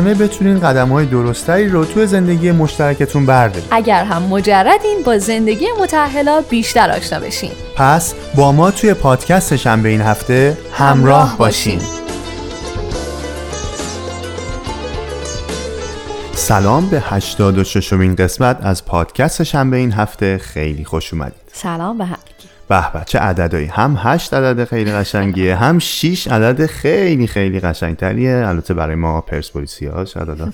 بتونین قدم های درستری رو توی زندگی مشترکتون بردارید اگر هم مجردین با زندگی متحلا بیشتر آشنا بشین. پس با ما توی پادکست شنبه این هفته همراه, همراه باشین. باشین. سلام به 86 امین قسمت از پادکست شنبه این هفته. خیلی خوش اومدید. سلام به هم به به چه عددهایی هم 8 عدد خیلی قشنگیه هم 6 عدد خیلی خیلی قشنگتریه. البته برای ما پرسپولیسی ها شاید حالا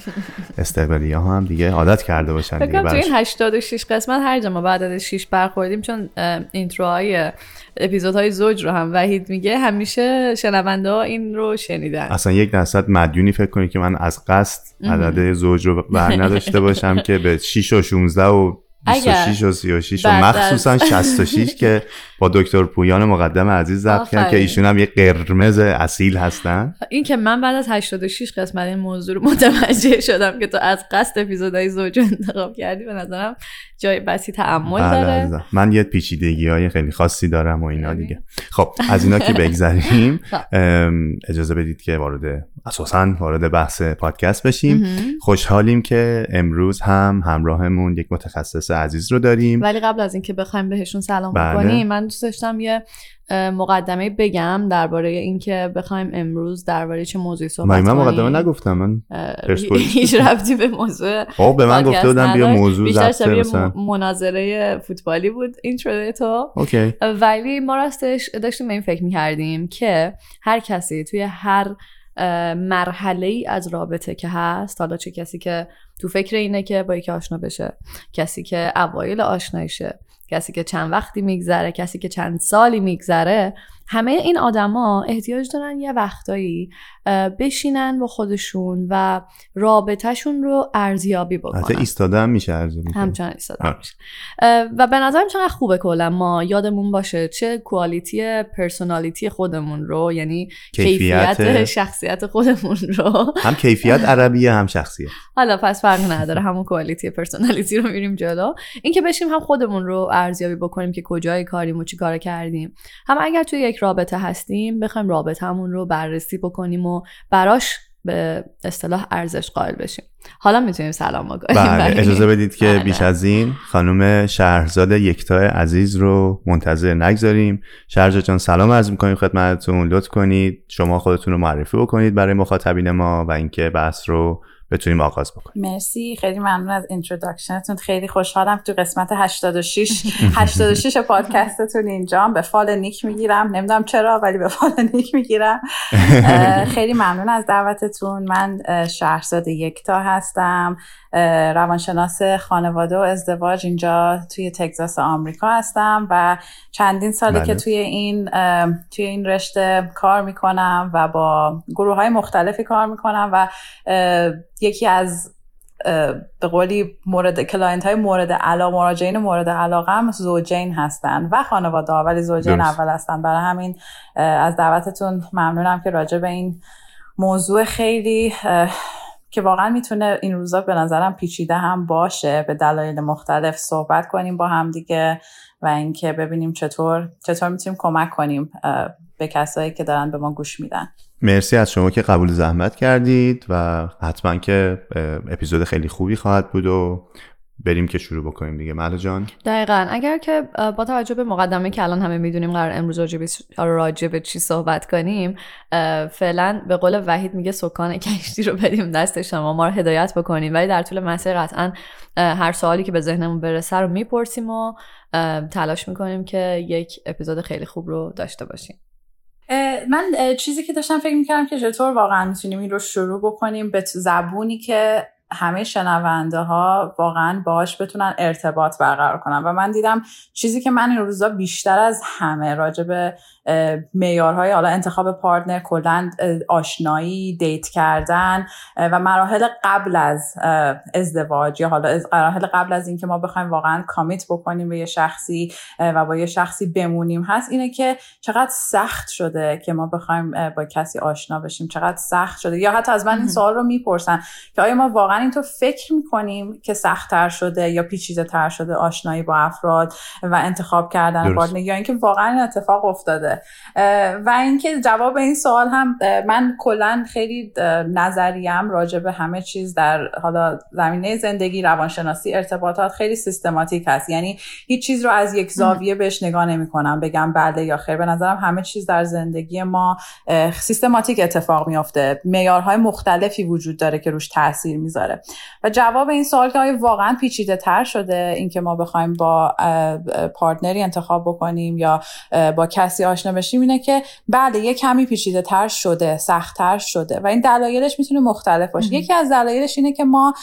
استقلالی ها هم دیگه عادت کرده باشن دیگه. تو. این 86 قسمت هر جا ما بعد از 6 برخوردیم چون اینتروهای اپیزودهای زوج رو هم وحید میگه همیشه شنونده ها این رو شنیدن. اصلا یک درصد مدیونی فکر کنید که من از قصد عدد زوج رو بر نداشته باشم که به 6 و 16 و 26 و 36 و مخصوصا 66 که با دکتر پویان مقدم عزیز ضبط کرد که آفرین. ایشون هم یه قرمز اصیل هستن این که من بعد از 86 قسمت این موضوع رو متوجه شدم که تو از قصد اپیزودهای زوج انتخاب کردی به نظرم جای بسی تعمل بله داره. من یه پیچیدگی های خیلی خاصی دارم و اینا. دیگه خب از اینا که بگذریم خب. اجازه بدید که وارد اساسا وارد بحث پادکست بشیم. خوشحالیم که امروز هم همراهمون یک متخصص عزیز رو داریم ولی قبل از اینکه بخوایم بهشون سلام بله. بکنیم من دوست داشتم یه مقدمه بگم درباره اینکه بخوایم امروز درباره چه موضوعی صحبت من من کنیم. مقدمه نگفتم من. هیچ ربطی به موضوع خب به من گفته بودن بیا. موضوع بیشتر شبیه مناظره فوتبالی بود. intro تو. okay. ولی ما راستش داشتیم به این فکر می‌کردیم که هر کسی توی هر مرحله ای از رابطه که هست حالا چه کسی که تو فکر اینه که با یکی آشنا بشه کسی که اوایل آشنایشه کسی که چند وقتی میگذره کسی که چند سالی میگذره همه این آدما احتیاج دارن یه وقتایی بشینن با خودشون و رابطهشون رو ارزیابی بکنن حتی ایستاده هم میشه می‌کنم. همچنان ایستادن. میشه و به نظرم چقدر خوبه کلا ما یادمون باشه چه کوالیتی پرسونالیتی خودمون رو یعنی کیفیت. کیفیت, شخصیت خودمون رو هم کیفیت عربیه هم شخصیت حالا پس فرقی نداره همون کوالیتی پرسونالیتی رو میریم جلو اینکه بشیم هم خودمون رو ارزیابی بکنیم که کجای کاریم و چی کار کردیم هم اگر توی یک رابطه هستیم بخوایم رابطهمون رو بررسی بکنیم و براش به اصطلاح ارزش قائل بشیم. حالا می‌تونیم سلام بکنیم بله. اجازه بدید که بله. بیش از این خانم شهرزاد یکتا عزیز رو منتظر نگذاریم. شهرزاد جان سلام عرض می‌کنیم خدمتتون. لطف کنید. شما خودتون رو معرفی بکنید برای مخاطبین ما و اینکه بحث رو بتونیم آغاز بکنیم. مرسی. خیلی ممنون از introduction تون خیلی خوشحالم تو قسمت 86 86 پادکستتون اینجا به فال نیک می‌گیرم. نمی‌دونم چرا ولی به فال نیک می‌گیرم. خیلی ممنون از دعوتتون. من شهرزاد یکتا هستم. روانشناس خانواده و ازدواج اینجا توی تگزاس آمریکا هستم و چندین ساله بله. که توی این توی این رشته کار می‌کنم و با گروه های مختلفی کار می‌کنم و یکی از به قولی مورد client های مورد علاقه مراجعین مورد علاقه هم زوجین هستن و خانواده ها ولی زوجین درست. اول هستن برای همین از دعوتتون ممنونم که راجع به این موضوع خیلی که واقعا می‌تونه این روزا به نظرم پیچیده هم باشه به دلایل مختلف صحبت کنیم با هم دیگه و اینکه ببینیم چطور چطور می‌تونیم کمک کنیم به کسایی که دارن به ما گوش میدن. مرسی از شما که قبول زحمت کردید و حتما که اپیزود خیلی خوبی خواهد بود و بریم که شروع بکنیم دیگه. مهلا جان؟ دقیقا. اگر که با توجه به مقدمه که الان همه می‌دونیم قرار امروز راجع به- چی صحبت کنیم فعلا به قول وحید میگه سکان کشتی رو بدیم دست شما ما رو هدایت بکنیم. ولی در طول مسیر قطعا هر سوالی که به ذهنمون برسه رو می‌پرسیم و تلاش می‌کنیم که یک اپیزود خیلی خوب رو داشته باشیم. اه، من اه، چیزی که داشتم فکر می‌کردم که چطور واقعا می‌تونیم این رو شروع بکنیم به زبونی که همه شنونده ها واقعا باهاش بتونن ارتباط برقرار کنن. و من دیدم چیزی که من این روزا بیشتر از همه راجع به معیارهای حالا انتخاب پارتنر کلا آشنایی دیت کردن و مراحل قبل از ازدواج یا حالا مراحل قبل از اینکه ما بخوایم واقعا کامیت بکنیم به یه شخصی و با یه شخصی بمونیم هست اینه که چقدر سخت شده که ما بخوایم با کسی آشنا بشیم. چقدر سخت شده. یا حتی از من این سوال رو می‌پرسن که آیا ما واقعا اینطور فکر می‌کنیم که سختتر شده یا پیچیده تر شده آشنایی با افراد و انتخاب کردن پارتنر یا اینکه واقعا این اتفاق افتاده؟ و اینکه جواب این سوال هم من کلا خیلی نظریم راجع به همه چیز در حالا زمینه زندگی روانشناسی ارتباطات خیلی سیستماتیک هست. یعنی هیچ چیز رو از یک زاویه بهش نگاه نمی کنم بگم بله یا خیر. به نظرم همه چیز در زندگی ما سیستماتیک اتفاق میافته. معیارهای مختلفی وجود داره که روش تاثیر می‌ذاره. و جواب این سوال که آیا واقعا پیچیده تر شده اینکه ما بخوایم با پارتنری انتخاب بکنیم یا با کسی آشنا بشیم اینه که بله یه کمی پیچیده تر شده سختتر شده و این دلایلش می‌تونه مختلف باشه. یکی از دلایلش اینه که ما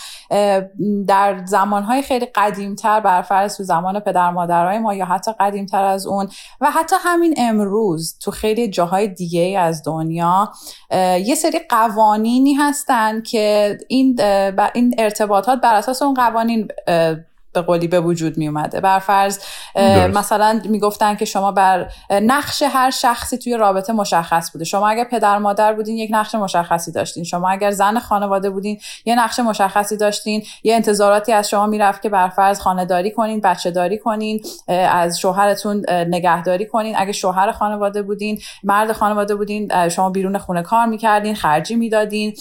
در زمانهای خیلی قدیمتر بر فرض تو زمان پدر مادرای ما یا حتی قدیمتر از اون و حتی همین امروز تو خیلی جاهای دیگه از دنیا یه سری قوانینی هستن که این این ارتباطات بر اساس اون قوانین به قولی به وجود می اومده. بر فرض مثلا می‌گفتن که شما بر نقش هر شخصی توی رابطه مشخص بوده. شما اگر پدر مادر بودین یک نقش مشخصی داشتین. شما اگر زن خانواده بودین یه نقش مشخصی داشتین. یه انتظاراتی از شما می‌رفت که بر فرض خانهداری کنین بچه داری کنین از شوهرتون نگهداری کنین. اگه شوهر خانواده بودین مرد خانواده بودین شما بیرون خونه کار می‌کردین خرجی می‌دادین.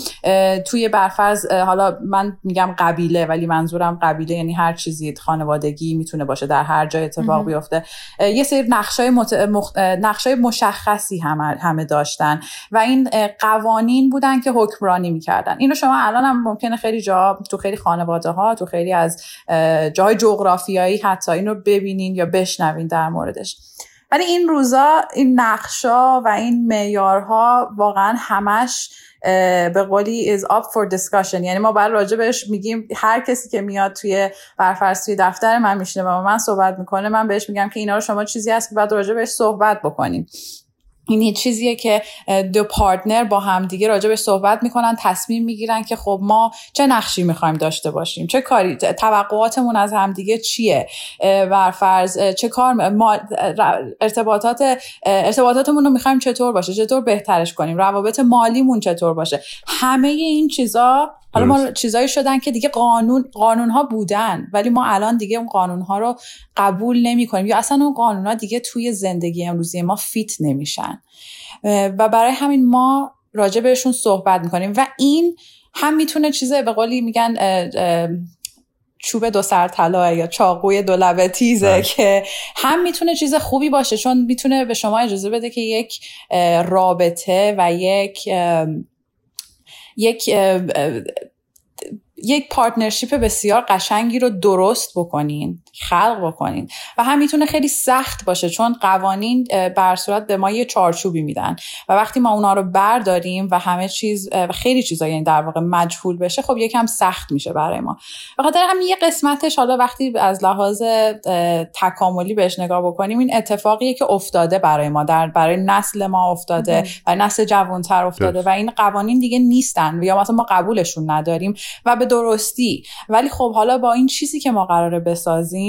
توی برفرض حالا من میگم قبیله ولی منظورم قبیله یعنی هر چیزی خانوادگی می‌تونه باشه در هر جای اتفاق بیفته. یه سری نقشای, مت... نقشای مشخصی همه... همه داشتن و این قوانین بودن که حکمرانی می‌کردن. اینو شما الان هم ممکنه خیلی جا تو خیلی خانواده ها تو خیلی از جاهای جغرافیایی حتی اینو ببینین یا بشنوین در موردش. ولی این روزا این نقشا و این معیارها واقعا همش به قولی is up for discussion. یعنی ما بر راجع بهش میگیم هر کسی که میاد توی برفرض توی دفتر من میشینه و من صحبت می‌کنه من بهش میگم که اینا رو شما چیزی هست که بعد راجع بهش صحبت بکنیم. این چیزیه که دو پارتنر با همدیگه به صحبت می‌کنن تصمیم می‌گیرن که خب ما چه نقشی می‌خوایم داشته باشیم چه کاری توقعاتمون از همدیگه چیه؟ فرض چه کار ما ارتباطات ارتباطاتمون رو می‌خوایم چطور باشه؟ چطور بهترش کنیم؟ روابط مالیمون چطور باشه؟ همه این چیزا حالا ما چیزایی شدن که دیگه قانون قانون ها بودن ولی ما الان دیگه اون قانون ها رو قبول نمی کنیم یا اصلا اون قانون ها دیگه توی زندگی امروزی ما فیت نمیشن. و برای همین ما راجع بهشون صحبت می‌کنیم. و این هم می‌تونه چیزه به قولی میگن چوب دو سر طلا یا چاقوی دو لبه تیزه بله. که هم می‌تونه چیز خوبی باشه چون می‌تونه به شما اجازه بده که یک رابطه و یک یک یک پارتنرشیپ بسیار قشنگی رو درست بکنین خلق بکنین. و هم می‌تونه خیلی سخت باشه چون قوانین بر صورت به ما یه چارچوبی میدن. و وقتی ما اونا رو برداریم و همه چیز خیلی چیزا یعنی در واقع مجهول بشه خب یکم سخت میشه برای ما. به خاطر هم یه قسمتش حالا وقتی از لحاظ تکاملی بهش نگاه بکنیم این اتفاقیه که افتاده برای ما در برای نسل ما افتاده و نسل جوانتر افتاده و این قوانین دیگه نیستن یا مثلا ما قبولشون نداریم و به درستی. ولی خب حالا با این چیزی که ما قراره بسازیم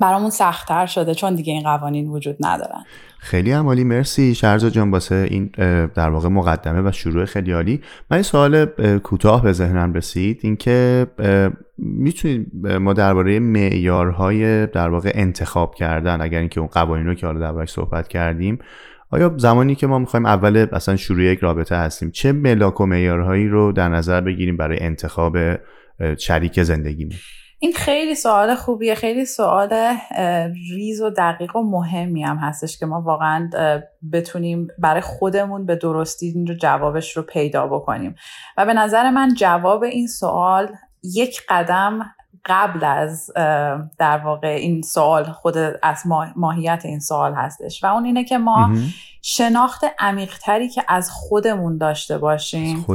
برامون سختتر شده چون دیگه این قوانین وجود ندارن. خیلی عمالی مرسی شرزا جان باسه این در واقع مقدمه و شروع خیلی عالی. من این سوال کوتاه به ذهنم رسید. اینکه می‌تونید ما درباره معیارهای در واقع انتخاب کردن اگر اینکه اون قوانین رو که حالا دربارش صحبت کردیم آیا زمانی که ما می‌خوایم اول اصلا شروع یک رابطه هستیم چه ملاک و معیارهایی رو در نظر بگیریم برای انتخاب شریک زندگیمون؟ این خیلی سوال خوبیه خیلی سوال ریز و دقیق و مهمی هم هستش که ما واقعا بتونیم برای خودمون به درستی این رو جوابش رو پیدا بکنیم. و به نظر من جواب این سوال یک قدم قبل از در واقع این سوال خود از ماهیت این سوال هستش. و اون اینه که ما شناخت عمیقتری که از خودمون داشته باشیم.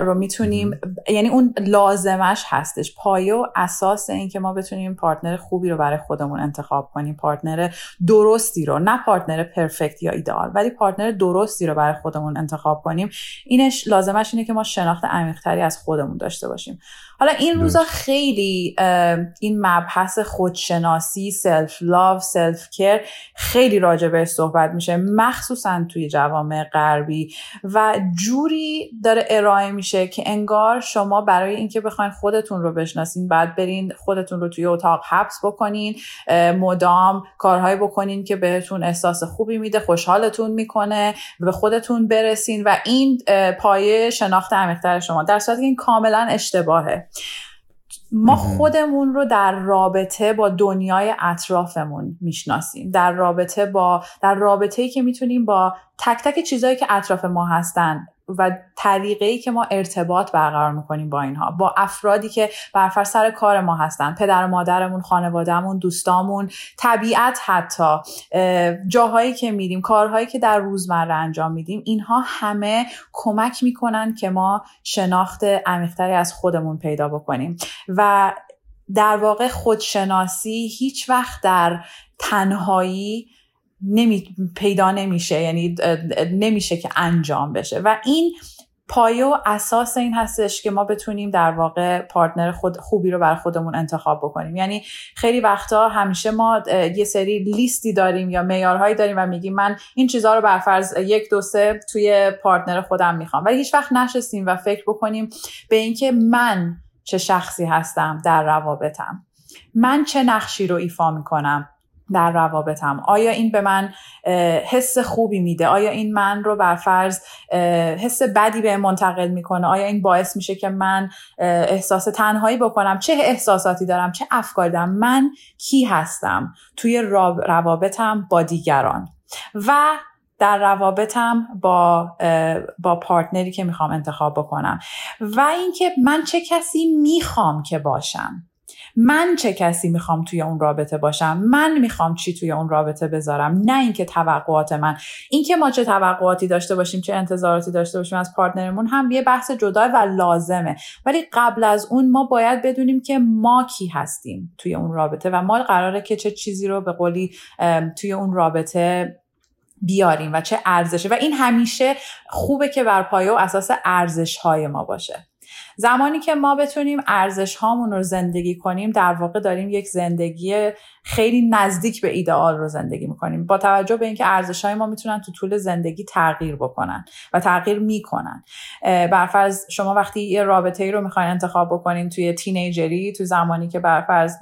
رو می‌تونیم یعنی اون لازمش هستش. پایه و اساس این که ما بتونیم partner خوبی رو برای خودمون انتخاب کنیم. partner درستی رو نه partner perfect یا ایدئال ولی partner درستی رو برای خودمون انتخاب کنیم. اینش لازمش اینه که ما شناخت عمیقتری از خودمون داشته باشیم. حالا این روزا خیلی این مبحث خودشناسی self love self care خیلی راجع به صحبت میشه. مخصوصا توی جوامع غربی و جوری داره ارائه میشه که انگار شما برای اینکه بخواین خودتون رو بشناسین بعد برین خودتون رو توی اتاق حبس بکنین مدام کارهایی بکنین که بهتون احساس خوبی میده خوشحالتون می‌کنه به خودتون برسین و این پایه شناخت عمیقتر شما. در صورتی که این کاملا اشتباهه. ما خودمون رو در رابطه با دنیای اطرافمون می‌شناسیم. در رابطه با در رابطه ای که می‌تونیم با تک تک چیزهایی که اطراف ما هستن و طریقه ای که ما ارتباط برقرار می‌کنیم با اینها با افرادی که برفر سر کار ما هستن پدر مادرمون خانوادهمون دوستامون طبیعت حتی جاهایی که میریم کارهایی که در روزمره انجام میدیم اینها همه کمک می‌کنن که ما شناخت عمیقتری از خودمون پیدا بکنیم. و در واقع خودشناسی هیچ وقت در تنهایی نمی پیدا نمیشه یعنی نمیشه که انجام بشه. و این پایه و اساس این هستش که ما بتونیم در واقع پارتنر خود خوبی رو بر خودمون انتخاب بکنیم. یعنی خیلی وقتا همیشه ما یه سری لیستی داریم یا معیارهایی داریم و میگیم من این چیزها رو بر فرض یک دو سه توی پارتنر خودم می‌خوام. ولی هیچ وقت نشستیم و فکر بکنیم به اینکه من چه شخصی هستم در روابطم. من چه نقشی رو ایفا می‌کنم. در روابطم. آیا این به من حس خوبی میده؟ آیا این من رو بر فرض حس بدی به منتقل می‌کنه؟ آیا این باعث میشه که من احساس تنهایی بکنم؟ چه احساساتی دارم؟ چه افکاری دارم؟ من کی هستم؟ توی روابطم با دیگران. و در روابطم با با پارتنری که می‌خوام انتخاب بکنم. و اینکه من چه کسی می‌خوام که باشم. من چه کسی می‌خوام توی اون رابطه باشم؟ من می‌خوام چی توی اون رابطه بذارم؟ نه اینکه توقعات من. اینکه ما چه توقعاتی داشته باشیم چه انتظاراتی داشته باشیم از پارتنرمون هم یه بحث جدا و لازمه. ولی قبل از اون ما باید بدونیم که ما کی هستیم توی اون رابطه و ما قراره که چه چیزی رو به قولی توی اون رابطه بیاریم و چه ارزشه. و این همیشه خوبه که بر پایه و اساس ارزش های ما باشه. زمانی که ما بتونیم ارزش هامون رو زندگی کنیم در واقع داریم یک زندگی خیلی نزدیک به ایدئال رو زندگی می‌کنیم. با توجه به اینکه ارزش های ما می‌تونن تو طول زندگی تغییر بکنن و تغییر می‌کنن. برفرض شما وقتی یه رابطه ای رو می‌خواین انتخاب بکنین توی تینیجری تو زمانی که برفرض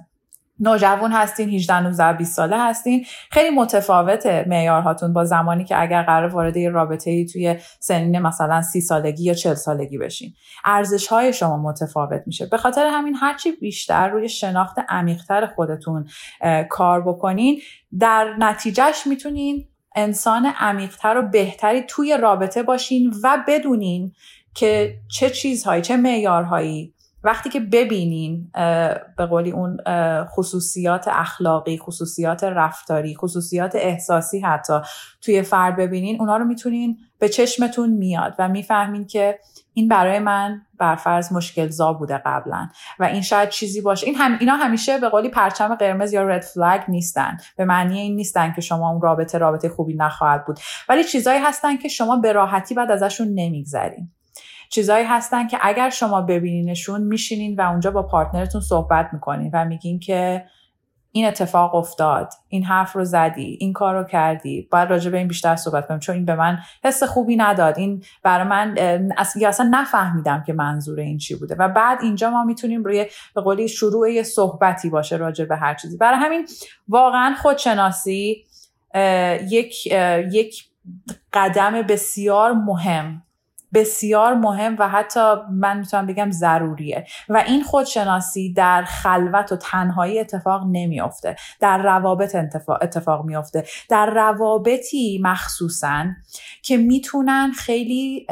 نوجوان هستین 18 19 20 ساله هستین. خیلی متفاوته معیارهاتون با زمانی که اگر قرار وارد رابطه ای توی سنین مثلا 30 سالگی یا 40 سالگی بشین. ارزش های شما متفاوت میشه. به خاطر همین هرچی بیشتر روی شناخت عمیقتر خودتون کار بکنین در نتیجهش می‌تونین انسان عمیقتر و بهتری توی رابطه باشین و بدونین که چه چیزهایی چه معیارهایی وقتی که ببینین به قولی اون خصوصیات اخلاقی خصوصیات رفتاری خصوصیات احساسی حتی توی فرد ببینین اونا رو می‌تونین به چشمتون میاد و می‌فهمین که این برای من برفرض مشکل زا بوده قبلا و این شاید چیزی باشه. این هم اینا همیشه به قولی پرچم قرمز یا رد فلگ نیستن. به معنی این نیستن که شما اون رابطه رابطه خوبی نخواهد بود. ولی چیزایی هستن که شما به راحتی بعد ازشون نمیگذرین. چیزایی هستن که اگر شما ببینینشون میشینین و اونجا با پارتنرتون صحبت می‌کنین و میگین که این اتفاق افتاد این حرف رو زدی این کار رو کردی باید راجع به این بیشتر صحبت کنیم. چون این به من حس خوبی نداد. این برای من اصلا, نفهمیدم که منظور این چی بوده. و بعد اینجا ما می‌تونیم روی به قولی شروع یه صحبتی باشه راجع به هر چیزی. برای همین واقعا خودشناسی یک یک قدم بسیار مهم. بسیار مهم و حتی من می‌تونم بگم ضروریه. و این خودشناسی در خلوت و تنهایی اتفاق نمیافته. در روابط اتفاق, اتفاق میافته. در روابطی مخصوصا که می‌تونن خیلی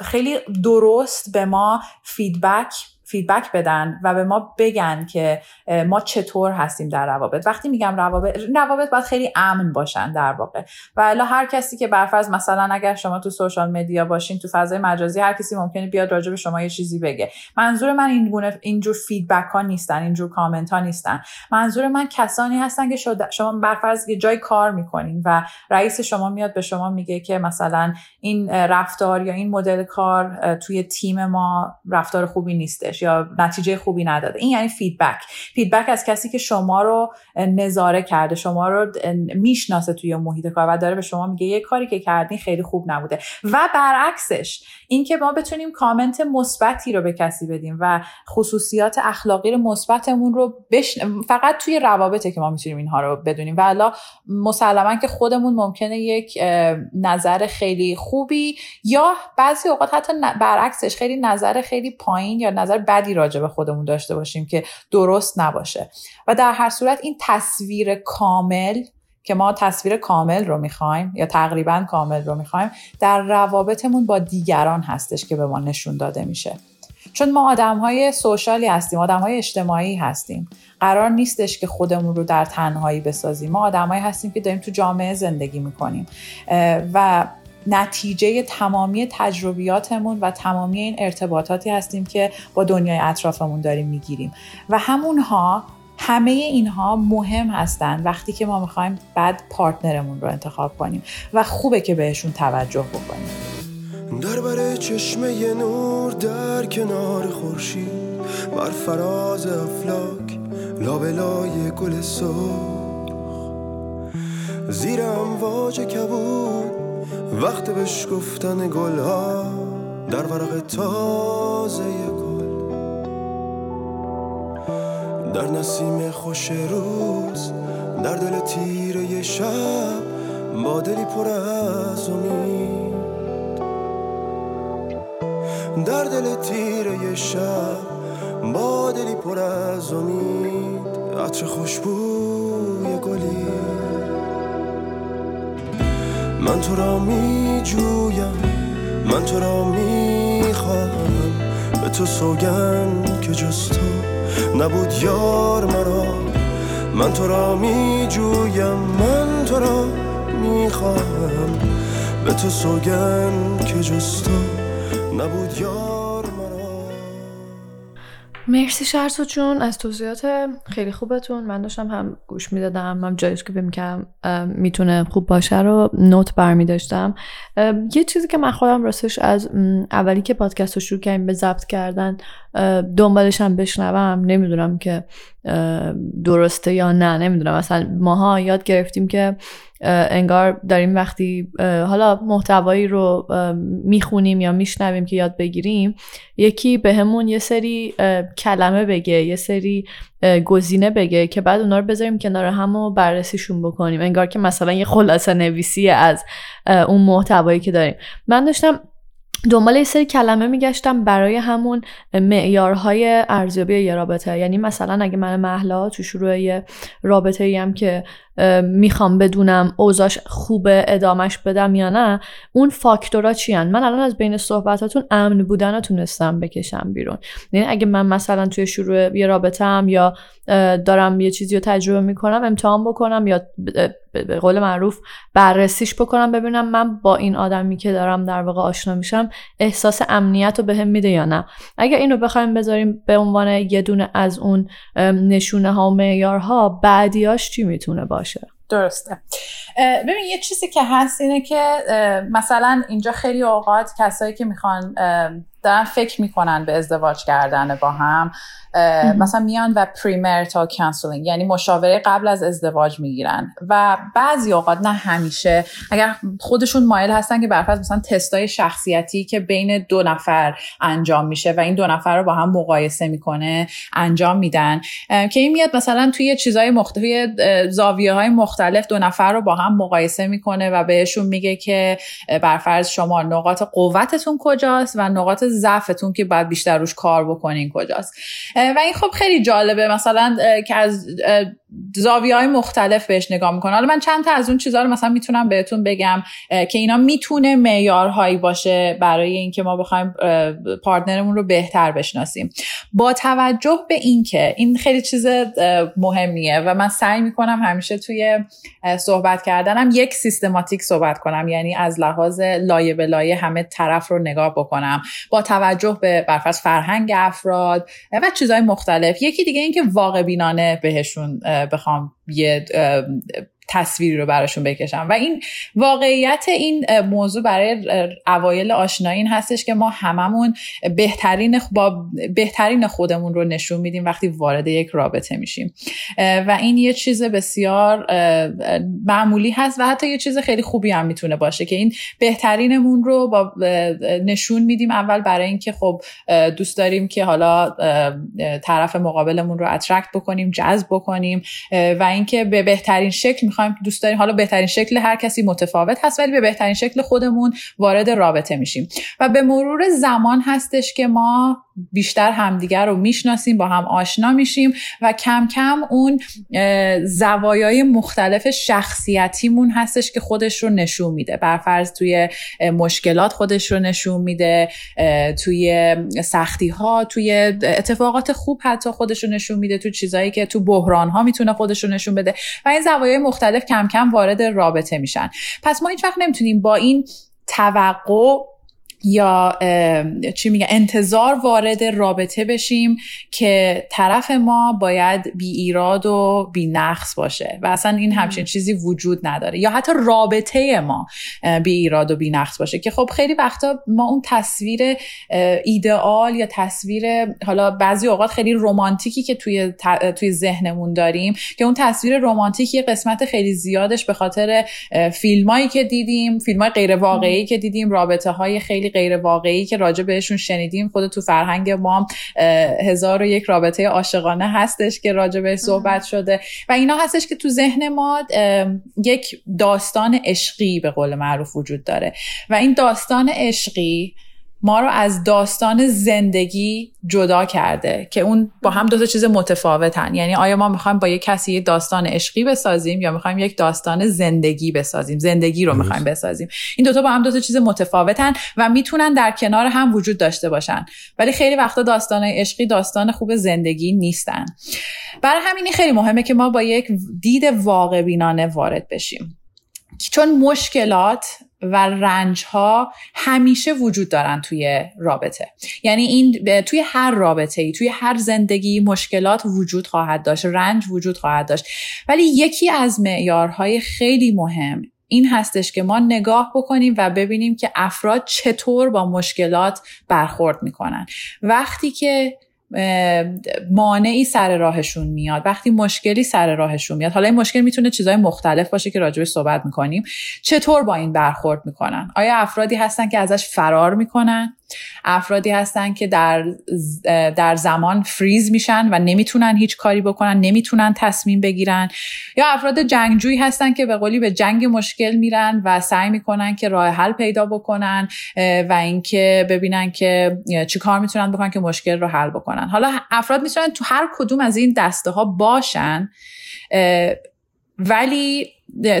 خیلی درست به ما feedback feedback بدن و به ما بگن که ما چطور هستیم در روابط. وقتی میگم روابط روابط باید خیلی امن باشن در واقع. و الا هر کسی که برفرض مثلا اگر شما تو social media باشین تو فضای مجازی هر کسی ممکنه بیاد راجع به شما یه چیزی بگه. منظور من این گونه اینجور feedback ها نیستن اینجور کامنت ها نیستن. منظور من کسانی هستن که شما برفرض یه جای کار می‌کنین و رئیس شما میاد به شما میگه که مثلا این رفتار یا این مدل کار توی تیم ما رفتار خوبی نیستش. یا نتیجه خوبی نداده. این یعنی feedback فیدبک از کسی که شما رو نظاره کرده شما رو می‌شناسه توی محیط کار و داره به شما میگه یه کاری که کردین خیلی خوب نبوده. و برعکسش اینکه ما بتونیم کامنت مثبتی رو به کسی بدیم و خصوصیات اخلاقی مثبتمون رو بش... فقط توی روابطه که ما می‌تونیم اینها رو بدونیم. و الا مسلما که خودمون ممکنه یک نظر خیلی خوبی یا بعضی اوقات حتی برعکسش خیلی نظر خیلی پایین یا نظر بدی راجع به خودمون داشته باشیم که درست نباشه. و در هر صورت این تصویر کامل که ما تصویر کامل رو می‌خوایم یا تقریبا کامل رو می‌خوایم در روابطمون با دیگران هستش که به ما نشون داده میشه. چون ما آدم های سوشالی هستیم آدم های اجتماعی هستیم. قرار نیستش که خودمون رو در تنهایی بسازیم. ما آدمایی هستیم که داریم تو جامعه زندگی می‌کنیم. و نتیجه تمامی تجربیاتمون و تمامی این ارتباطاتی هستیم که با دنیای اطرافمون داریم می‌گیریم. و همونها همه اینها مهم هستند وقتی که ما می‌خوایم بعد پارتنرمون رو انتخاب کنیم و خوبه که بهشون توجه بکنیم. در بر چشمه نور در کنار خورشید بر فراز افلاک لابلای گل سرخ زیر امواج کبود وقت بهش گفتن گل ها در ورق تازه گل. در نسیم خوش روز در دل تیره شب با دلی پر از امید. در دل تیره شب با دلی پر از امید. عطر خوشبوی من تو را می جویم من تو را می خواهم به تو سوگن که جز تو نبود یار مرا. من تو را می جویم من تو را می خواهم به تو سوگن که جز تو نبود یار مرسی شرسو چون از توضیحات خیلی خوبتون. من داشتم هم گوش می‌دادم هم جایش که بیم می‌تونه خوب باشه رو نوت برمی داشتم یه چیزی که من خودم راستش از اولی که پادکست رو شروع کردیم به ضبط کردن دنبالش هم بشنوم. نمی‌دونم که درسته یا نه نمی‌دونم. مثلا ماها یاد گرفتیم که انگار داریم وقتی حالا محتوایی رو می‌خونیم یا میشنویم که یاد بگیریم یکی به همون یه سری کلمه بگه یه سری گزینه بگه که بعد اونا رو بذاریم کنار هم و بررسیشون بکنیم. انگار که مثلا یه خلاصه نویسی از اون محتوایی که داریم. من داشتم دنبال یه سری کلمه میگشتم برای همون معیارهای ارزیابی یه رابطه. یعنی مثلا اگه من محلا تو شروع یه رابطه هم که می‌خوام بدونم اوضاش خوبه ادامش بدم یا نه اون فاکتورا چی هن؟ من الان از بین صحبتاتون امن بودن رو تونستم بکشم بیرون. یعنی اگه من مثلا توی شروع یه رابطه هم یا دارم یه چیزی رو تجربه می‌کنم امتحان بکنم یا به قول معروف بررسیش بکنم ببینم من با این آدمی که دارم در واقع آشنا میشم احساس امنیت رو بهم میده یا نه. اگر اینو بخوایم بذاریم به عنوان یه دونه از اون نشونه ها و معیارها بعدیاش چی می‌تونه باشه؟ درسته. ببین یه چیزی که هست اینه که مثلا اینجا خیلی اوقات کسایی که می‌خوان دارن فکر می‌کنن به ازدواج کردن با هم مثلا میان و premarital counseling یعنی مشاوره قبل از ازدواج می‌گیرن. و بعضی اوقات نه همیشه اگر خودشون مایل هستن که برفرض مثلا تستای شخصیتی که بین دو نفر انجام میشه و این دو نفر رو با هم مقایسه می‌کنه انجام میدن. که این میاد مثلا توی چیزهای مختلف زاویه های مختلف دو نفر رو با هم مقایسه می‌کنه و بهشون میگه که برفرض شما نقاط قوتتون کجاست و نقاط ضعفتون که باید بیشتر روش کار بکنین کجاست. و این خب خیلی جالبه مثلا که از زاویه های مختلف بهش نگاه می‌کنه حالا من چند تا از اون چیزها رو مثلا می‌تونم بهتون بگم که اینا می‌تونه معیارهایی باشه برای اینکه ما بخوایم پارتنرمون رو بهتر بشناسیم. با توجه به اینکه این خیلی چیز مهمیه و من سعی می‌کنم همیشه توی صحبت کردنم یک سیستماتیک صحبت کنم یعنی از لحاظ لایه به لایه همه طرف رو نگاه بکنم. با توجه به برفرض فرهنگ افراد و چیزهای مختلف. یکی دیگه اینکه واقع بینانه بهشون بخوام یه تصویری رو براشون بکشم. و این واقعیت این موضوع برای اوایل آشنایی هستش که ما هممون بهترین با بهترین خودمون رو نشون میدیم وقتی وارد یک رابطه میشیم. و این یه چیز بسیار معمولی هست و حتی یه چیز خیلی خوبی هم می‌تونه باشه که این بهترینمون رو با نشون میدیم. اول برای اینکه خب دوست داریم که حالا طرف مقابلمون رو اترکت بکنیم جذب بکنیم و اینکه به بهترین شکل می‌خوایم دوست داریم. حالا بهترین شکل هر کسی متفاوت هست ولی به بهترین شکل خودمون وارد رابطه میشیم. و به مرور زمان هستش که ما بیشتر همدیگر رو می‌شناسیم با هم آشنا میشیم و کم کم اون زوایای مختلف شخصیتیمون هستش که خودش رو نشون میده. برفرض توی مشکلات خودش رو نشون میده توی سختی ها توی اتفاقات خوب حتی خودش رو نشون میده تو چیزایی که تو بحران ها می‌تونه خودش رو نشون بده و این زوایای مختلف کم کم وارد رابطه میشن. پس ما هیچ وقت نمی‌تونیم با این توقع یا چی میگه انتظار وارد رابطه بشیم که طرف ما باید بی ایراد و بی نقص باشه و اصلا این همچین چیزی وجود نداره. یا حتی رابطه ما بی ایراد و بی نقص باشه که خب خیلی وقتا ما اون تصویر ایدئال یا تصویر حالا بعضی اوقات خیلی رومانتیکی که توی توی ذهنمون داریم که اون تصویر رومانتیکی قسمت خیلی زیادش به خاطر فیلمایی که دیدیم فیلم های غیر واقعی که دیدیم رابطه های خیلی غیر واقعی که راجع بهشون شنیدیم خود تو فرهنگ ما هزار و یک رابطه عاشقانه هستش که راجع به صحبت شده و اینا هستش که تو ذهن ما یک داستان عشقی به قول معروف وجود داره و این داستان عشقی ما رو از داستان زندگی جدا کرده که اون با هم دو تا چیز متفاوتن. یعنی آیا ما می‌خوایم با یک کسی یک داستان عشقی بسازیم یا می‌خوایم یک داستان زندگی بسازیم؟ زندگی رو می‌خوایم بسازیم. این دوتا با هم دو تا چیز متفاوتن و می‌تونن در کنار هم وجود داشته باشن. ولی خیلی وقتا داستان عشقی داستان خوب زندگی نیستن. برای همین خیلی مهمه که ما با یک دید واقع بینانه وارد بشیم. چون مشکلات و رنج ها همیشه وجود دارن توی رابطه. یعنی این توی هر رابطه ای توی هر زندگی مشکلات وجود خواهد داشت رنج وجود خواهد داشت. ولی یکی از معیارهای خیلی مهم این هستش که ما نگاه بکنیم و ببینیم که افراد چطور با مشکلات برخورد می‌کنن. وقتی که مانعی سر راهشون میاد. وقتی مشکلی سر راهشون میاد. حالا این مشکل می‌تونه چیزای مختلف باشه که راجبش صحبت می‌کنیم. چطور با این برخورد می‌کنن؟ آیا افرادی هستن که ازش فرار می‌کنن؟ افرادی هستن که در در زمان فریز میشن و نمی‌تونن هیچ کاری بکنن نمی‌تونن تصمیم بگیرن. یا افراد جنگجویی هستن که به قولی به جنگ مشکل میرن و سعی می‌کنن که راه حل پیدا بکنن و اینکه ببینن که چی کار می‌تونن بکنن که مشکل رو حل بکنن. حالا افراد می‌تونن تو هر کدوم از این دسته ها باشن ولی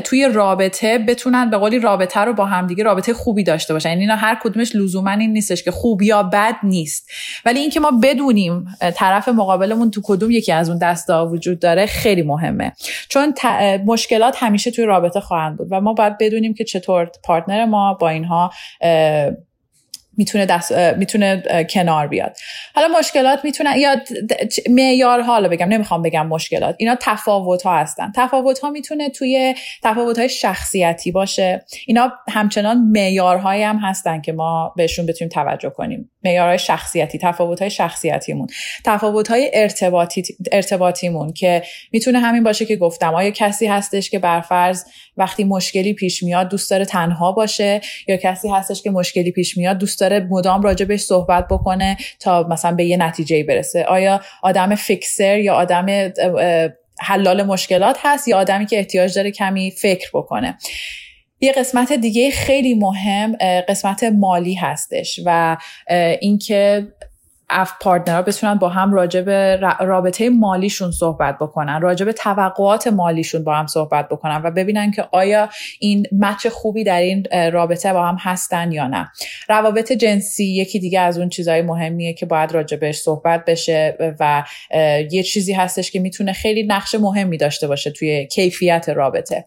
توی رابطه بتونن به قولی رابطه رو با همدیگه رابطه خوبی داشته باشن. یعنی اینا هر کدومش لزوما این نیستش که خوب یا بد نیست. ولی اینکه ما بدونیم طرف مقابلمون تو کدوم یکی از اون دستا وجود داره خیلی مهمه. چون مشکلات همیشه توی رابطه خواهند بود و ما باید بدونیم که چطور پارتنر ما با اینها می‌تونه دست می‌تونه کنار بیاد. حالا مشکلات می‌تونه یا معیار حالا بگم نمی‌خوام بگم مشکلات. اینا تفاوت ها هستن. تفاوت ها می‌تونه توی تفاوت های شخصیتی باشه. اینا همچنان معیارهایی هم هستن که ما بهشون بتونیم توجه کنیم. معیارهای شخصیتی تفاوت های شخصیتیمون تفاوت های ارتباطی ارتباطیمون که می‌تونه همین باشه که گفتم آیا کسی هستش که برفرض وقتی مشکلی پیش میاد دوست داره تنها باشه یا کسی هستش که مشکلی پیش میاد دوست داره مدام راجبش صحبت بکنه تا مثلا به یه نتیجه برسه؟ آیا آدم فیکسر یا آدم حلال مشکلات هست یا آدمی که احتیاج داره کمی فکر بکنه؟ یه قسمت دیگه خیلی مهم قسمت مالی هستش و اینکه اف پارتنرها بتونن با هم راجع به رابطه مالیشون صحبت بکنن راجع به توقعات مالیشون با هم صحبت بکنن و ببینن که آیا این مچ خوبی در این رابطه با هم هستن یا نه. روابط جنسی یکی دیگه از اون چیزهای مهمیه که باید راجع بهش صحبت بشه و یه چیزی هستش که می‌تونه خیلی نقش مهمی داشته باشه توی کیفیت رابطه.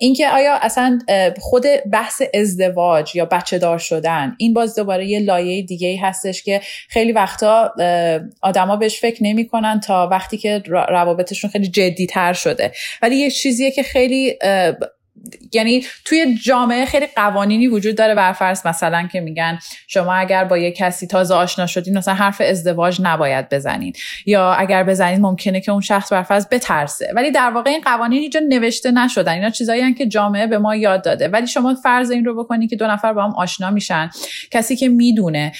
اینکه آیا اصلا خود بحث ازدواج یا بچه دار شدن این باز دوباره یه لایه دیگه هستش که خیلی وقتا آدما بهش فکر نمی‌کنن تا وقتی که روابطشون خیلی جدی تر شده. ولی یه چیزیه که خیلی یعنی توی جامعه خیلی قوانینی وجود داره برفرض مثلا که میگن شما اگر با یه کسی تازه آشنا شدین مثلا حرف ازدواج نباید بزنید یا اگر بزنید ممکنه که اون شخص برفرض بترسه. ولی در واقع این قوانین اینجا نوشته نشدن. اینا چیزایی که جامعه به ما یاد داده. ولی شما فرض این رو بکنید که دو نفر با هم آشنا میشن. کسی که می‌دونه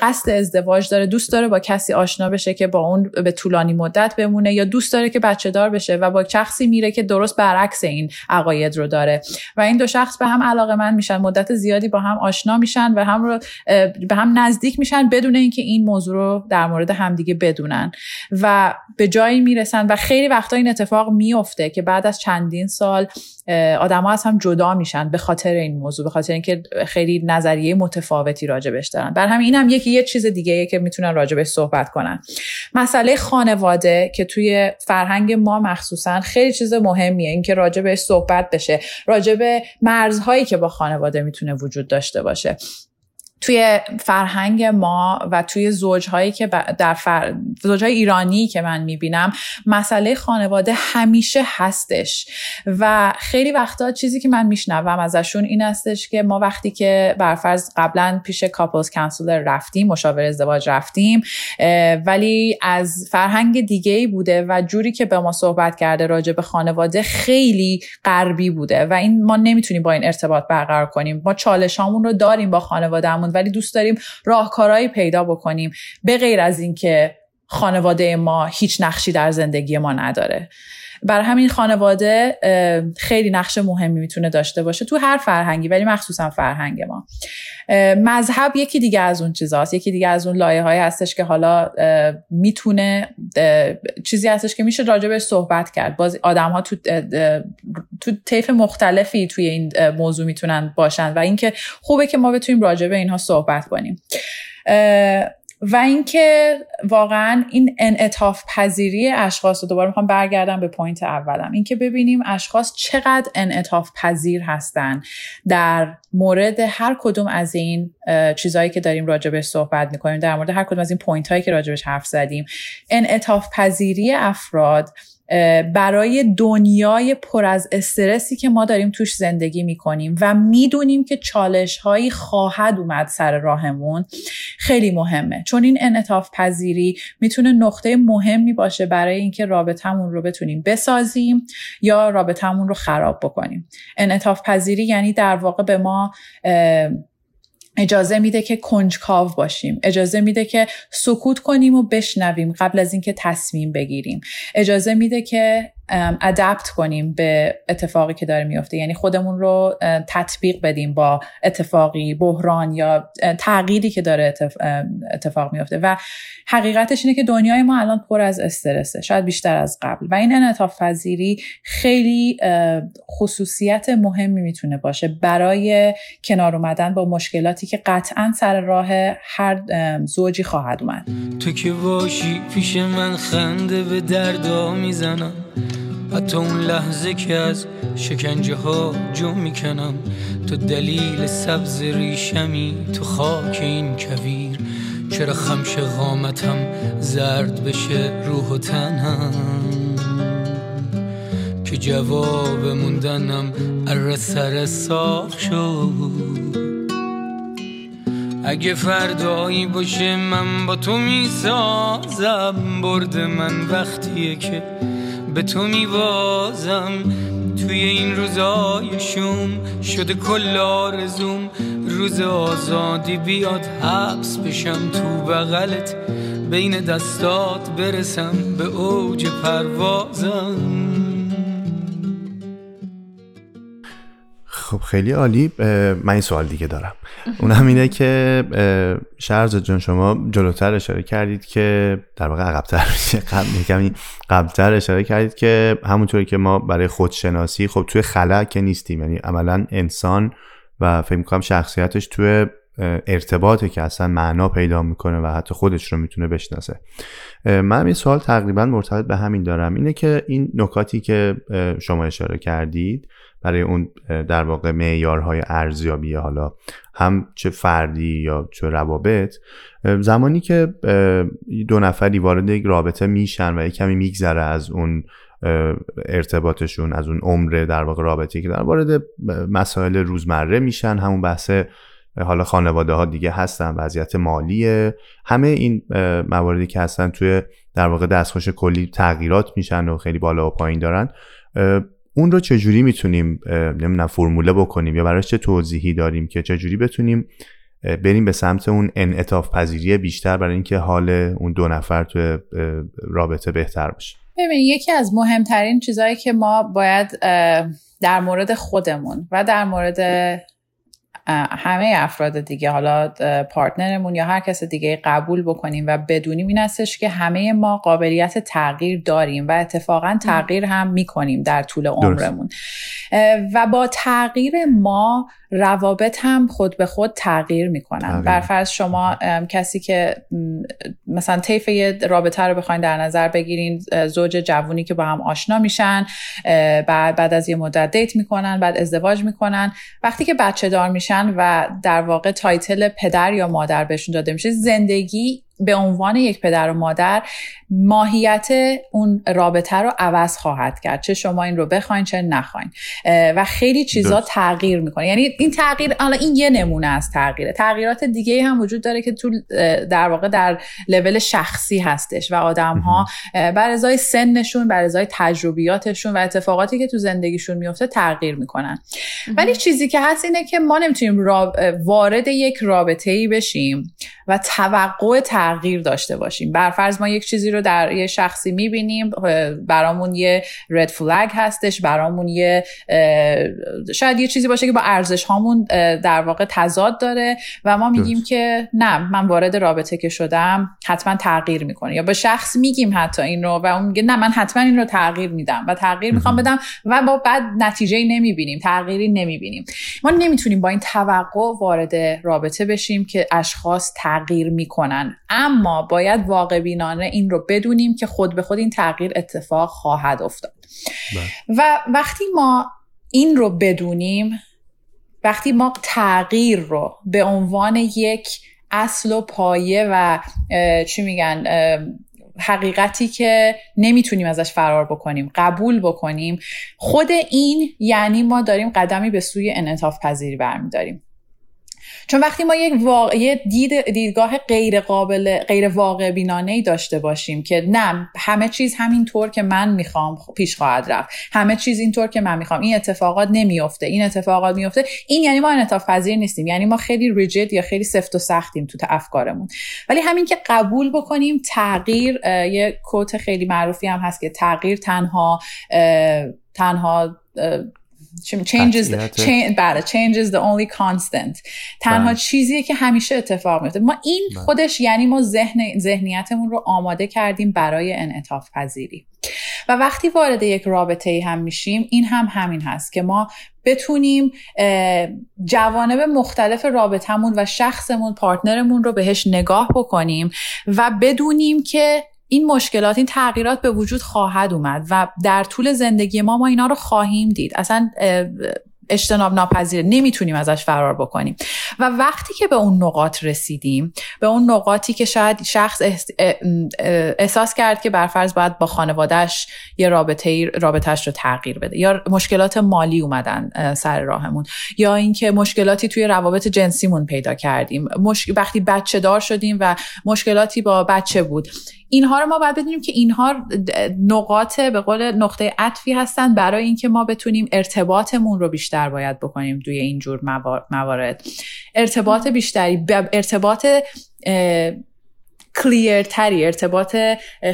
قصد ازدواج داره دوست داره با کسی آشنا بشه که با اون به طولانی مدت بمونه یا دوست داره که بچه دار بشه و با شخصی میره که درست برعکس این عقاید رو داره. و این دو شخص به هم علاقه من میشن. مدت زیادی با هم آشنا میشن و هم رو به هم نزدیک میشن بدون اینکه این موضوع رو در مورد همدیگه بدونن. و به جایی می‌رسن و خیلی وقتا این اتفاق میفته که بعد از چندین سال آدما از هم جدا میشن به خاطر این موضوع به خاطر اینکه خیلی نظریه متفاوتی راجبش دارن. بر همین این هم یکی یه چیز دیگه که می‌تونن راجبش صحبت کنن. مسئله خانواده که توی فرهنگ ما مخصوصا خیلی چیز مهمیه. اینکه راجبش صحبت بشه. راجب مرزهایی که با خانواده می‌تونه وجود داشته باشه. توی فرهنگ ما و توی زوجهایی که در فر... زوجهای ایرانی که من می‌بینم مسئله خانواده همیشه هستش. و خیلی وقتا چیزی که من میشنوم ازشون این هستش که ما وقتی که برفرض قبلا پیش کاپلز کانسولر رفتیم مشاور ازدواج رفتیم ولی از فرهنگ دیگه ای بوده و جوری که به ما صحبت کرده راجع به خانواده خیلی غربی بوده و این ما نمی‌تونیم با این ارتباط برقرار کنیم. ما چالش رو داریم با خانوادهمون ولی دوست داریم راهکارهایی پیدا بکنیم. به غیر از اینکه خانواده ما هیچ نقشی در زندگی ما نداره. بر همین خانواده خیلی نقش مهمی می‌تونه داشته باشه تو هر فرهنگی ولی مخصوصا فرهنگ ما. مذهب یکی دیگه از اون چیزاست. یکی دیگه از اون لایه های هستش که حالا می‌تونه چیزی هستش که میشه راجع به صحبت کرد. باز آدم ها تو تو طیف مختلفی توی این موضوع می‌تونن باشن و اینکه خوبه که ما بتونیم راجع به اینها صحبت کنیم. و اینکه واقعا این انعطاف پذیری اشخاص رو دوباره می‌خوام برگردم به point اولم. اینکه ببینیم اشخاص چقدر انعطاف پذیر هستن در مورد هر کدوم از این چیزهایی که داریم راجبش صحبت می‌کنیم در مورد هر کدوم از این point هایی که راجبش حرف زدیم. انعطاف پذیری افراد برای دنیای پر از استرسی که ما داریم توش زندگی می‌کنیم و می‌دونیم که چالش هایی خواهد اومد سر راهمون خیلی مهمه. چون این انعطاف پذیری می‌تونه نقطه مهمی باشه برای اینکه رابطمون رو بتونیم بسازیم یا رابطمون رو خراب بکنیم. انعطاف پذیری یعنی در واقع به ما اجازه میده که کنجکاو باشیم. اجازه میده که سکوت کنیم و بشنویم قبل از اینکه تصمیم بگیریم. اجازه میده که ادپت کنیم به اتفاقی که داره میفته. یعنی خودمون رو تطبیق بدیم با اتفاقی بحران یا تغییری که داره اتفاق میفته. و حقیقتش اینه که دنیای ما الان پر از استرسه شاید بیشتر از قبل. و این انعطاف پذیری خیلی خصوصیت مهمی می‌تونه باشه برای کنار اومدن با مشکلاتی که قطعا سر راه هر زوجی خواهد اومد. تو که باشی پیش من خنده به دردا می‌زنم. حتی اون لحظه که از شکنجه ها جو می‌کنم تو دلیل سبز ریشمی تو خاک این کویر. چرا خمش غامتم زرد بشه روح و تنم؟ که جواب موندنم ار سر ساخ شد. اگه فردایی باشه من با تو می‌سازم. برد من وقتیه که به تو میوازم. توی این روزای شوم شده کل آرزوم. روز آزادی بیاد حبس بشم تو بغلت. بین دستات برسم به اوج پروازم. خب خیلی عالی. من این سوال دیگه دارم. اون هم اینه که شرز جان شما جلوتر اشاره کردید که در واقع عقبتر قبل کمی قبلتر اشاره کردید که همونطوری که ما برای خودشناسی خب توی خلا که نیستیم یعنی عملا انسان و فکر می‌کنم شخصیتش توی ارتباطه که اصلا معنا پیدا می‌کنه و حتی خودش رو می‌تونه بشناسه. من این سوال تقریبا مرتبط به همین دارم. اینه که این نکاتی که شما اشاره کردید برای اون در واقع معیارهای ارزیابی حالا هم چه فردی یا چه روابط. زمانی که دو نفری وارد یک رابطه میشن و یک کمی میگذره از اون ارتباطشون از اون عمر در واقع رابطه که در وارد مسائل روزمره میشن همون بحث حالا خانواده ها دیگه هستن وضعیت مالیه. همه این مواردی که هستن توی در واقع دستخوش کلی تغییرات میشن و خیلی بالا و پایین دارن. اون رو چجوری می‌تونیم نمی‌دونم فرموله بکنیم یا براش چه توضیحی داریم که چجوری بتونیم بریم به سمت اون انعطاف پذیری بیشتر برای اینکه حال اون دو نفر توی رابطه بهتر باشه؟ ببینید یکی از مهمترین چیزهایی که ما باید در مورد خودمون و در مورد همه افراد دیگه حالا پارتنرمون یا هر کس دیگه قبول بکنیم و بدونیم این هستش که همه ما قابلیت تغییر داریم و اتفاقا تغییر هم می‌کنیم در طول عمرمون. و با تغییر ما روابط هم خود به خود تغییر می‌کنن. برفرض شما کسی که مثلا طیف یه رابطه رو بخواین در نظر بگیرین زوج جوونی که با هم آشنا میشن بعد بعد از یه مدت date می‌کنن بعد ازدواج می‌کنن. وقتی که بچه دار میشن و در واقع title پدر یا مادر بهشون داده میشه زندگی به عنوان یک پدر و مادر ماهیت اون رابطه رو عوض خواهد کرد. چه شما این رو بخواین چه نخواین. و خیلی چیزا تغییر می‌کنه. یعنی این تغییر حالا این یه نمونه از تغییره. تغییرات دیگه هم وجود داره که تو در واقع در لول شخصی هستش و آدم ها بر ازای سنشون بر ازای تجربیاتشون و اتفاقاتی که تو زندگیشون میفته تغییر می‌کنن. ولی چیزی که هست اینه که ما نمی‌تونیم وارد یک رابطه ای بشیم و توقع تغییر داشته باشیم. برفرض ما یک چیزی رو در یه شخصی می‌بینیم برامون یه رد فلگ هستش برامون یه شاید یه چیزی باشه که با ارزش هامون در واقع تضاد داره و ما میگیم که نه من وارد رابطه که شدم حتما تغییر می‌کنه. یا به شخص میگیم حتی این رو و اون میگه نه من حتما این رو تغییر میدم و تغییر می‌خوام بدم و با بعد نتیجه نمی‌بینیم تغییری نمی‌بینیم. ما نمی‌تونیم با این توقع وارد رابطه بشیم که اشخاص تغییر می‌کنن. اما باید واقع بینانه این رو بدونیم که خود به خود این تغییر اتفاق خواهد افتاد بله. و وقتی ما این رو بدونیم وقتی ما تغییر رو به عنوان یک اصل و پایه و چی میگن حقیقتی که نمی‌تونیم ازش فرار بکنیم قبول بکنیم خود این یعنی ما داریم قدمی به سوی انعطاف پذیری برمیداریم چون وقتی ما یک یه دید دیدگاه غیر قابل غیر واقع بینانه ای داشته باشیم که نه همه چیز همینطور که من می‌خوام پیش خواهد رفت. همه چیز اینطور که من می‌خوام. این اتفاقات نمیفته این اتفاقات میفته این یعنی ما انعطاف پذیر نیستیم. یعنی ما خیلی ریجید یا خیلی سفت و سختیم تو افکارمون. ولی همین که قبول بکنیم تغییر یه کوت خیلی معروفی هم هست که تغییر تنها تنها changes change, بله changes the only constant تنها بله. چیزیه که همیشه اتفاق میفته ما این بله. خودش یعنی ما ذهن ذهنیتمون رو آماده کردیم برای انعطاف پذیری و وقتی وارد یک رابطه هم میشیم این هم همین هست که ما بتونیم جوانب مختلف رابطهمون و شخصمون پارتنرمون رو بهش نگاه بکنیم و بدونیم که این مشکلات این تغییرات به وجود خواهد اومد و در طول زندگی ما ما اینا رو خواهیم دید. اصلا اجتناب ناپذیره. نمی‌تونیم ازش فرار بکنیم. و وقتی که به اون نقاط رسیدیم به اون نقاطی که شاید شخص احساس کرد که برفرض باید با خانوادهش یه رابطه رابطهش رو تغییر بده. یا مشکلات مالی اومدن سر راهمون. یا اینکه مشکلاتی توی روابط جنسیمون پیدا کردیم. وقتی بچه دار شدیم و مشکلاتی با بچه بود. اینها رو ما باید بدونیم که اینها نقاط به قول نقطه عطفی هستن برای اینکه ما بتونیم ارتباطمون رو بیشتر باید بکنیم توی اینجور موارد. ارتباط بیشتری ارتباط کلیرتری ارتباط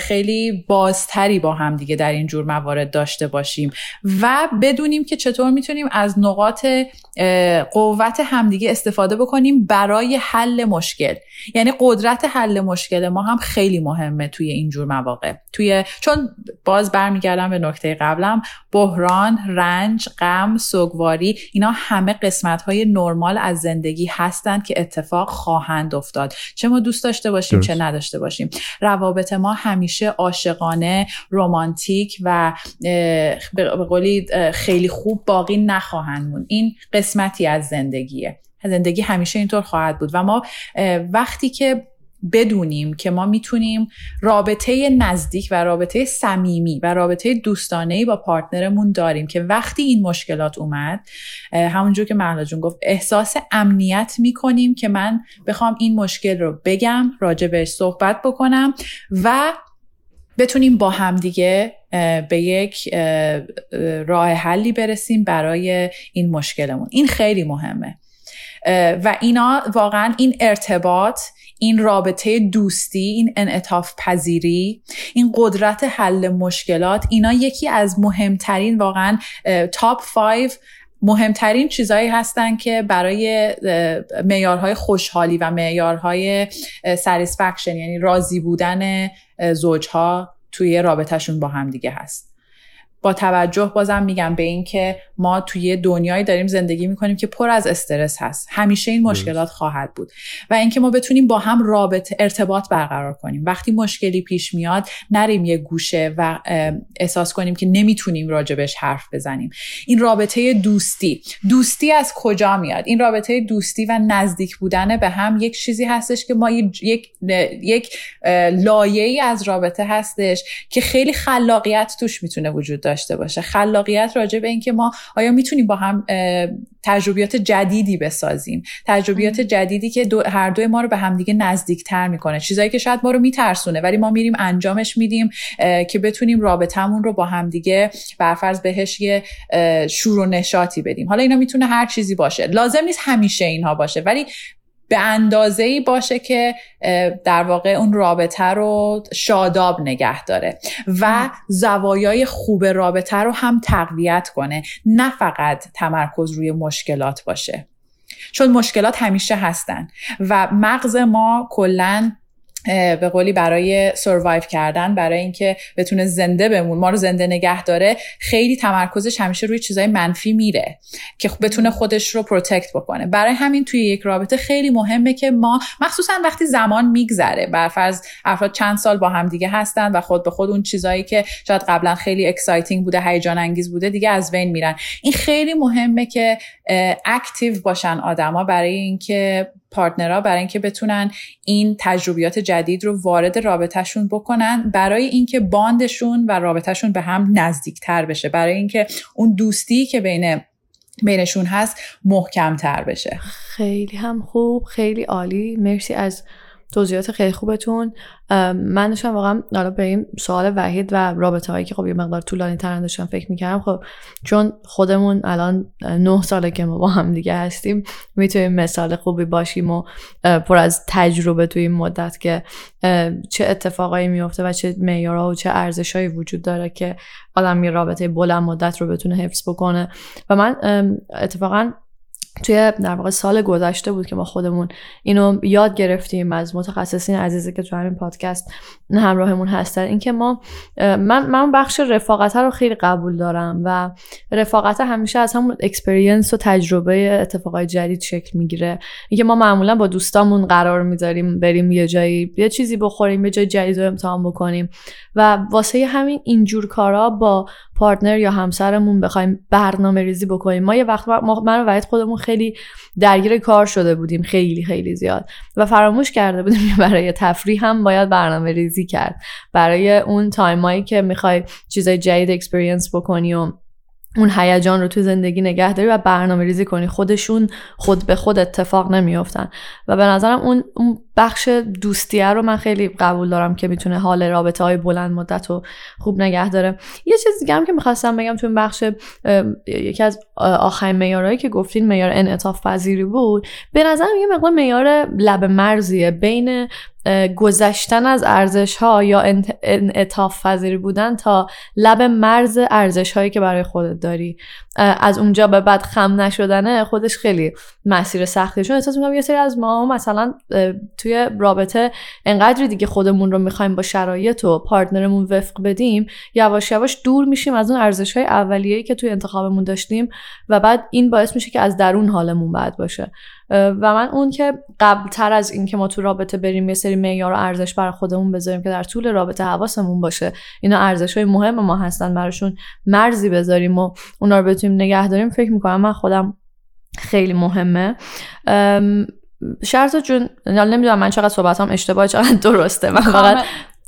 خیلی بازتری با هم دیگه در این جور موارد داشته باشیم و بدونیم که چطور می‌تونیم از نقاط قوت همدیگه استفاده بکنیم برای حل مشکل. یعنی قدرت حل مشکل ما هم خیلی مهمه توی این جور مواقع. توی چون باز برمیگردم به نکته قبلم بحران رنج غم سوگواری اینا همه قسمت های نرمال از زندگی هستند که اتفاق خواهند افتاد. چه ما دوست داشته باشیم چه نداشته باشیم. روابط ما همیشه عاشقانه رمانتیک و به قولی خیلی خوب باقی نخواهند مون این قسمتی از زندگیه. زندگی همیشه اینطور خواهد بود و ما وقتی که بدونیم که ما می‌تونیم رابطه نزدیک و رابطه صمیمی و رابطه دوستانه با پارتنرمون داریم که وقتی این مشکلات اومد همونجور که محلا جون گفت احساس امنیت می‌کنیم که من بخوام این مشکل رو بگم راجع بهش صحبت بکنم و بتونیم با همدیگه به یک راه حلی برسیم برای این مشکلمون. این خیلی مهمه. و اینا واقعا این ارتباط این رابطه دوستی این انعطاف پذیری این قدرت حل مشکلات اینا یکی از مهمترین واقعا تاپ 5 مهمترین چیزهایی هستن که برای معیارهای خوشحالی و معیارهای سریسفکشن یعنی راضی بودن زوجها توی رابطهشون با هم دیگه هست. با توجه بازم میگم به اینکه ما توی دنیایی داریم زندگی می‌کنیم که پر از استرس هست. همیشه این مشکلات خواهد بود و اینکه ما بتونیم با هم رابطه ارتباط برقرار کنیم. وقتی مشکلی پیش میاد نریم یه گوشه و احساس کنیم که نمی‌تونیم راجبش حرف بزنیم. این رابطه دوستی. دوستی از کجا میاد؟ این رابطه دوستی و نزدیک بودن به هم یک چیزی هستش که ما یک یک لایه ای از رابطه هستش که خیلی خلاقیت توش می‌تونه وجود داشته باشه. خلاقیت راجع به اینکه ما آیا می‌تونیم با هم تجربیات جدیدی بسازیم؟ تجربیات جدیدی که دو هر دوی ما رو به همدیگه نزدیکتر می‌کنه. چیزایی که شاید ما رو میترسونه ولی ما میریم انجامش میدیم که بتونیم رابطمون رو با همدیگه برفرض بهش یه شور و نشاطی بدیم. حالا اینا می‌تونه هر چیزی باشه. لازم نیست همیشه اینها باشه ولی به اندازه ای باشه که در واقع اون رابطه رو شاداب نگه داره و زوایای خوب رابطه رو هم تقویت کنه. نه فقط تمرکز روی مشکلات باشه. چون مشکلات همیشه هستن و مغز ما کلا به قولی برای survive کردن برای اینکه بتونه زنده بمونه. ما رو زنده نگه داره. خیلی تمرکزش همیشه روی چیزای منفی میره که بتونه خودش رو protect بکنه. برای همین توی یک رابطه خیلی مهمه که ما مخصوصا وقتی زمان میگذره برفرض افراد چند سال با هم دیگه هستن و خود به خود اون چیزایی که شاید قبلا خیلی exciting بوده هیجان انگیز بوده دیگه از بین میرن. این خیلی مهمه که active باشن آدما برای اینکه partner ها برای اینکه بتونن این تجربیات جدید رو وارد رابطهشون بکنن برای اینکه باندشون و رابطهشون به هم نزدیکتر بشه برای اینکه اون دوستی که بین بینشون هست محکم تر بشه. خیلی هم خوب خیلی عالی. مرسی از توضیحات خیلی خوبتون. من داشتم واقعا حالا به این سوال وحید و رابطه هایی که خب یه مقدار طولانی ترن داشتم فکر می‌کردم. خب چون خودمون الان نه ساله که ما با هم دیگه هستیم می‌تونیم مثال خوبی باشیم و پر از تجربه توی این مدت که چه اتفاقایی میفته و چه معیارها و چه ارزشهایی وجود داره که آدم یه رابطه بلند مدت رو بتونه حفظ بکنه. و من اتفاقا توی در واقع سال گذشته بود که ما خودمون اینو یاد گرفتیم از متخصصین عزیزی که تو همین پادکست همراهمون هستن. اینکه ما من من بخش رفاقت رو خیلی قبول دارم و رفاقت همیشه از همون experience و تجربه اتفاقای جدید شکل می‌گیره. اینکه ما معمولا با دوستامون قرار می‌ذاریم بریم یه جایی یه چیزی بخوریم یه جای جدید رو امتحان بکنیم و واسه همین اینجور کارا با partner یا همسرمون بخوایم برنامه ریزی بکنیم. ما یه وقت ما من و خودمون خیلی درگیر کار شده بودیم خیلی خیلی زیاد. و فراموش کرده بودیم که برای تفریح هم باید برنامه ریزی کرد. برای اون time ایی که می‌خوای چیزای جدید experience بکنی و اون هیجان رو تو زندگی نگه داری و برنامه ریزی کنی خودشون خود به خود اتفاق نمیافتن. و به نظرم اون, اون بخش دوستیه رو من خیلی قبول دارم که می‌تونه حال رابطه های بلند مدت رو خوب نگه داره. یه چیز دیگه هم که می‌خواستم بگم تو این بخش یکی از آخرین معیارهایی که گفتین معیار انعطاف پذیری بود. به نظرم یه مقدار معیار لب مرزیه بین گذشتن از ارزش ها یا انعطاف پذیری بودن تا لب مرز ارزش هایی که برای خودت داری. از اونجا به بعد خم نشدنه خودش خیلی مسیر سختی چون احساس می‌کنم یه سری از ما مثلا توی رابطه انقدری دیگه خودمون رو می‌خوایم با شرایط و پارتنرمون وفق بدیم یواش یواش دور میشیم از اون ارزش های اولیه‌ای که توی انتخابمون داشتیم و بعد این باعث میشه که از درون حالمون بد باشه. و من اون که قبل تر از اینکه ما تو رابطه بریم یه سری معیار و ارزش برای خودمون بذاریم که در طول رابطه حواسمون باشه اینا ارزش های مهم ما هستن براشون مرزی بذاریم و اونا رو بتونیم نگه داریم. فکر می‌کنم من خودم خیلی مهمه. شرط جون نمی‌دونم من چقدر صحبتام اشتباه چقدر درسته. من فقط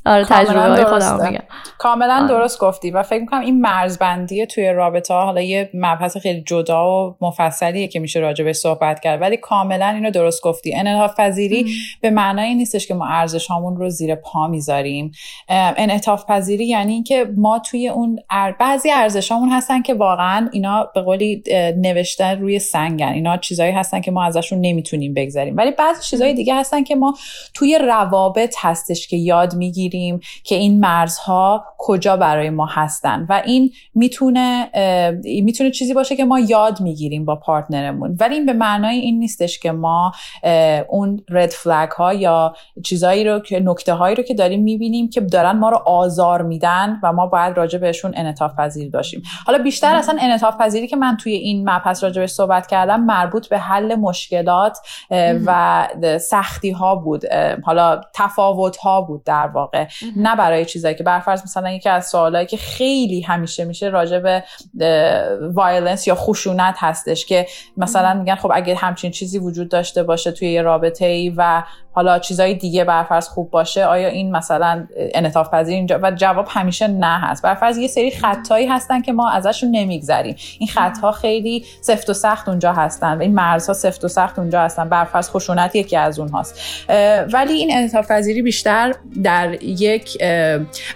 آره تجربه های خودم میگم. کاملا آره. درست گفتی و فکر می‌کنم این مرزبندی توی رابطه ها حالا یه مبحث خیلی جدا و مفصلیه که میشه راجع به صحبت کرد ولی کاملا اینو درست گفتی. انعطاف پذیری به معنای نیستش که ما ارزش هامون رو زیر پا می‌ذاریم. انعطاف پذیری یعنی اینکه ما توی اون بعضی ارزش هامون هستن که واقعا اینا به قولی نوشتن روی سنگن. اینا چیزایی هستن که ما ازشون نمی‌تونیم بگذاریم ولی بعضی چیزهای دیگه هستن که ما توی روابط هستش که یاد می‌گیریم. که این مرزها کجا برای ما هستن. و این می‌تونه می‌تونه چیزی باشه که ما یاد می‌گیریم با پارتنرمون. ولی این به معنای این نیستش که ما اون red flag ها یا چیزایی رو که نکته هایی رو که داریم می‌بینیم که دارن ما رو آزار میدن و ما باید راجع بهشون انعطاف پذیر داشتیم حالا بیشتر اصلا انعطاف پذیری که من توی این مبحث راجع بهش صحبت کردم مربوط به حل مشکلات و سختی ها بود حالا تفاوت ها بود در واقع. نه برای چیزایی که برفرض مثلا یکی از سوالایی که خیلی همیشه میشه راجع به violence یا خشونت هستش که مثلا میگن خب اگه همچین چیزی وجود داشته باشه توی یه رابطه ای و حالا چیزای دیگه برفرض خوب باشه آیا این مثلا انعطاف پذیر اینجا؟ و جواب همیشه نه هست. برفرض یه سری خطایی هستن که ما ازشون نمیگذریم. این خطها خیلی سفت و سخت اونجا هستن و این مرزها سفت و سخت اونجا هستن. برفرض خشونت یکی از اونهاست. ولی این انعطاف پذیری بیشتر در یک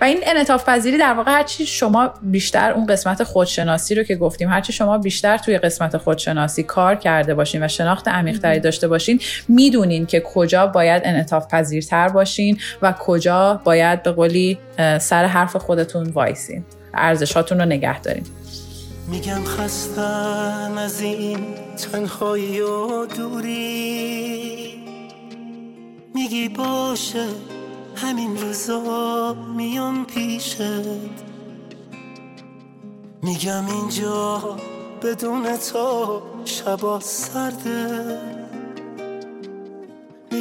و این انعطاف پذیری در واقع هرچی شما بیشتر اون قسمت خودشناسی رو که گفتیم هرچی شما بیشتر توی قسمت خودشناسی کار کرده باشین و شناخت عمیقتری داشته باشین می‌دونین که کجا باید انعطاف پذیرتر باشین و کجا باید به قولی سر حرف خودتون وایسین. ارزشاتون رو نگه دارین. میگم خستم از این تنهایی و دوری. میگی باشه همین روزا میام پیشت. میگم اینجا بدون تو شبا سرده.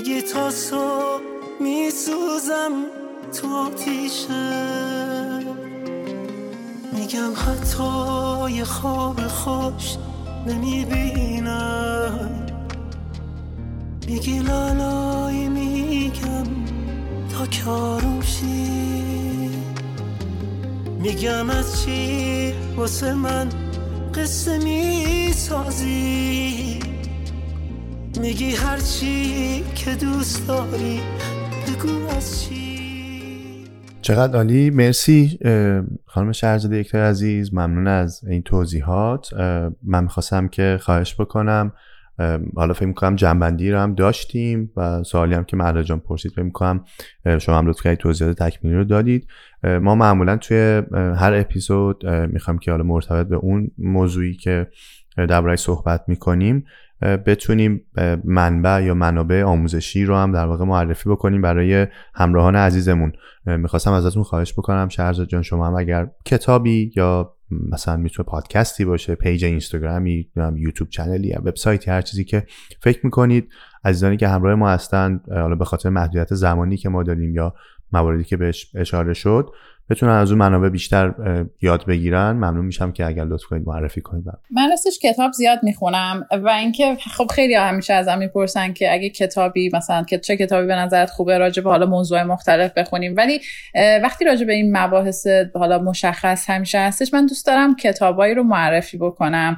میگی تا صبح میسوزم تو آتیشه. میگم حتی خواب خوش نمی‌بینم. میگی لالای میگم تا کاروشی. میگم از چی واسه من قصه می‌سازی؟ میگی هر چی که دوست داری بگو از چی. چقدر عالی. مرسی خانم شهرزاده یکتای عزیز. ممنون از این توضیحات. من می‌خواستم که خواهش بکنم. حالا فکر می‌کنم جنبندی رو هم داشتیم و سوالی هم که مرد جان پرسید فکر می‌کنم شما هم لطف کردید توضیحات تکمیلی رو دادید. ما معمولا توی هر اپیزود می‌خوام که حالا مرتبط به اون موضوعی که درباره صحبت می‌کنیم بتونیم منبع یا منابع آموزشی رو هم در واقع معرفی بکنیم برای همراهان عزیزمون. می‌خواستم ازتون خواهش بکنم. شهرزاد جان شما هم اگر کتابی یا مثلا می‌تونه پادکستی باشه پیج اینستاگرامی یوتیوب چنلی یا وبسایتی هر چیزی که فکر می‌کنید عزیزانی که همراه ما هستند حالا به خاطر محدودیت زمانی که ما داریم یا مواردی که بهش اشاره شد بتونن از اون منابع بیشتر یاد بگیرن ممنون میشم که اگر لطف کنید معرفی کنید. من راستش کتاب زیاد می‌خونم و اینکه خب خیلی همیشه ازم می‌پرسن که اگه کتابی مثلا که چه کتابی به نظرت خوبه راجع به حالا موضوع مختلف بخونیم. ولی وقتی راجع به این مباحث حالا مشخص همیشه هستش من دوست دارم کتابایی رو معرفی بکنم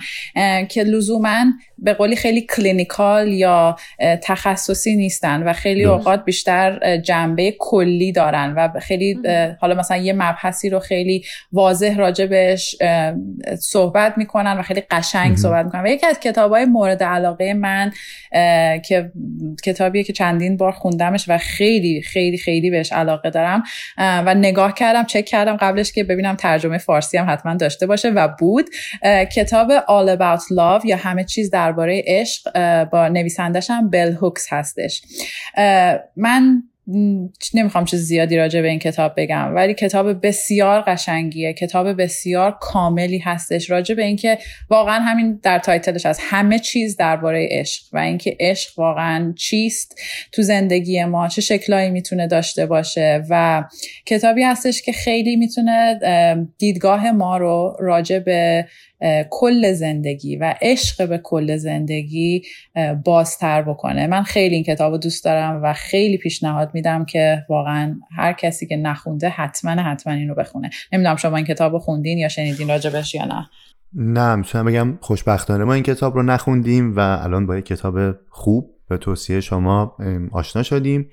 که لزوما به قولی خیلی کلینیکال یا تخصصی نیستن و خیلی اوقات بیشتر جنبه کلی دارن و خیلی حالا مثلا یه مبحثی رو خیلی واضح راجع بهش صحبت می‌کنن و خیلی قشنگ صحبت می‌کنن. و یکی از کتاب های مورد علاقه من که کتابیه که چندین بار خوندمش و خیلی خیلی خیلی بهش علاقه دارم و نگاه کردم چک کردم قبلش که ببینم ترجمه فارسی هم حتما داشته باشه و بود. کتاب All About Love یا همه چیز درباره عشق با نویسندشم بل هوکس هستش. من نمی‌خوام چیز زیادی راجع به این کتاب بگم ولی کتاب بسیار قشنگیه. کتاب بسیار کاملی هستش راجع به اینکه واقعا همین در تایتلش از همه چیز درباره عشق و اینکه عشق واقعا چیست تو زندگی ما چه شکلایی می‌تونه داشته باشه و کتابی هستش که خیلی می‌تونه دیدگاه ما رو راجع به کل زندگی و عشق به کل زندگی بازتر بکنه. من خیلی این کتاب رو دوست دارم و خیلی پیشنهاد میدم که واقعا هر کسی که نخونده حتما حتما اینو بخونه. نمی‌دونم شما این کتاب رو خوندین یا شنیدین راجبش یا نه. نه می‌تونم بگم خوشبختانه ما این کتاب رو نخوندیم و الان با یک کتاب خوب به توصیه شما آشنا شدیم.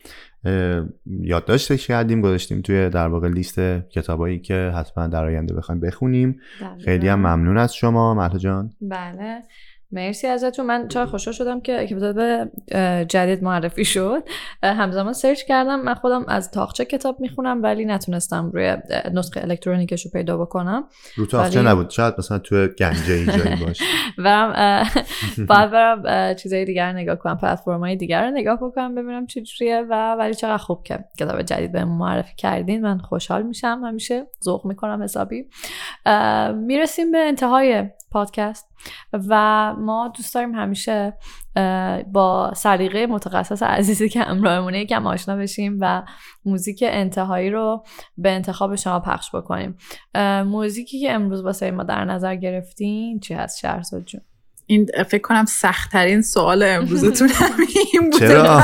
یادداشتش کردیم گذاشتیم توی در واقع لیست کتابایی که حتما در آینده بخوایم بخونیم. خیلی هم ممنون از شما مهلا جان. بله. مرسی ازتون. من چرا خوشحال شدم که کتاب جدید معرفی شد. همزمان سرچ کردم. من خودم از تاخچه کتاب می‌خونم ولی نتونستم روی نسخه الکترونیکش رو پیدا بکنم. رو تاخچه ولی... نبود. شاید مثلا تو گنجه اینجایی باشه برم بعد برم چیزای دیگر نگاه کنم پلتفرم‌های دیگر رو نگاه بکنم ببینم چه جوریه و ولی چقدر خوب که کتاب جدید به معرفی کردین. من خوشحال میشم. همیشه ذوق می‌کنم حسابی. می‌رسیم به انتهای پادکست. و ما دوست داریم همیشه با سلیقه متخصص عزیزی که همراهمونه یکم آشنا بشیم و موزیک انتهایی رو به انتخاب شما پخش بکنیم. موزیکی که امروز واسه ما در نظر گرفتین چی هست؟ شهرزاد جون. این فکر کنم سختترین سوال امروزتون همین بوده. چرا؟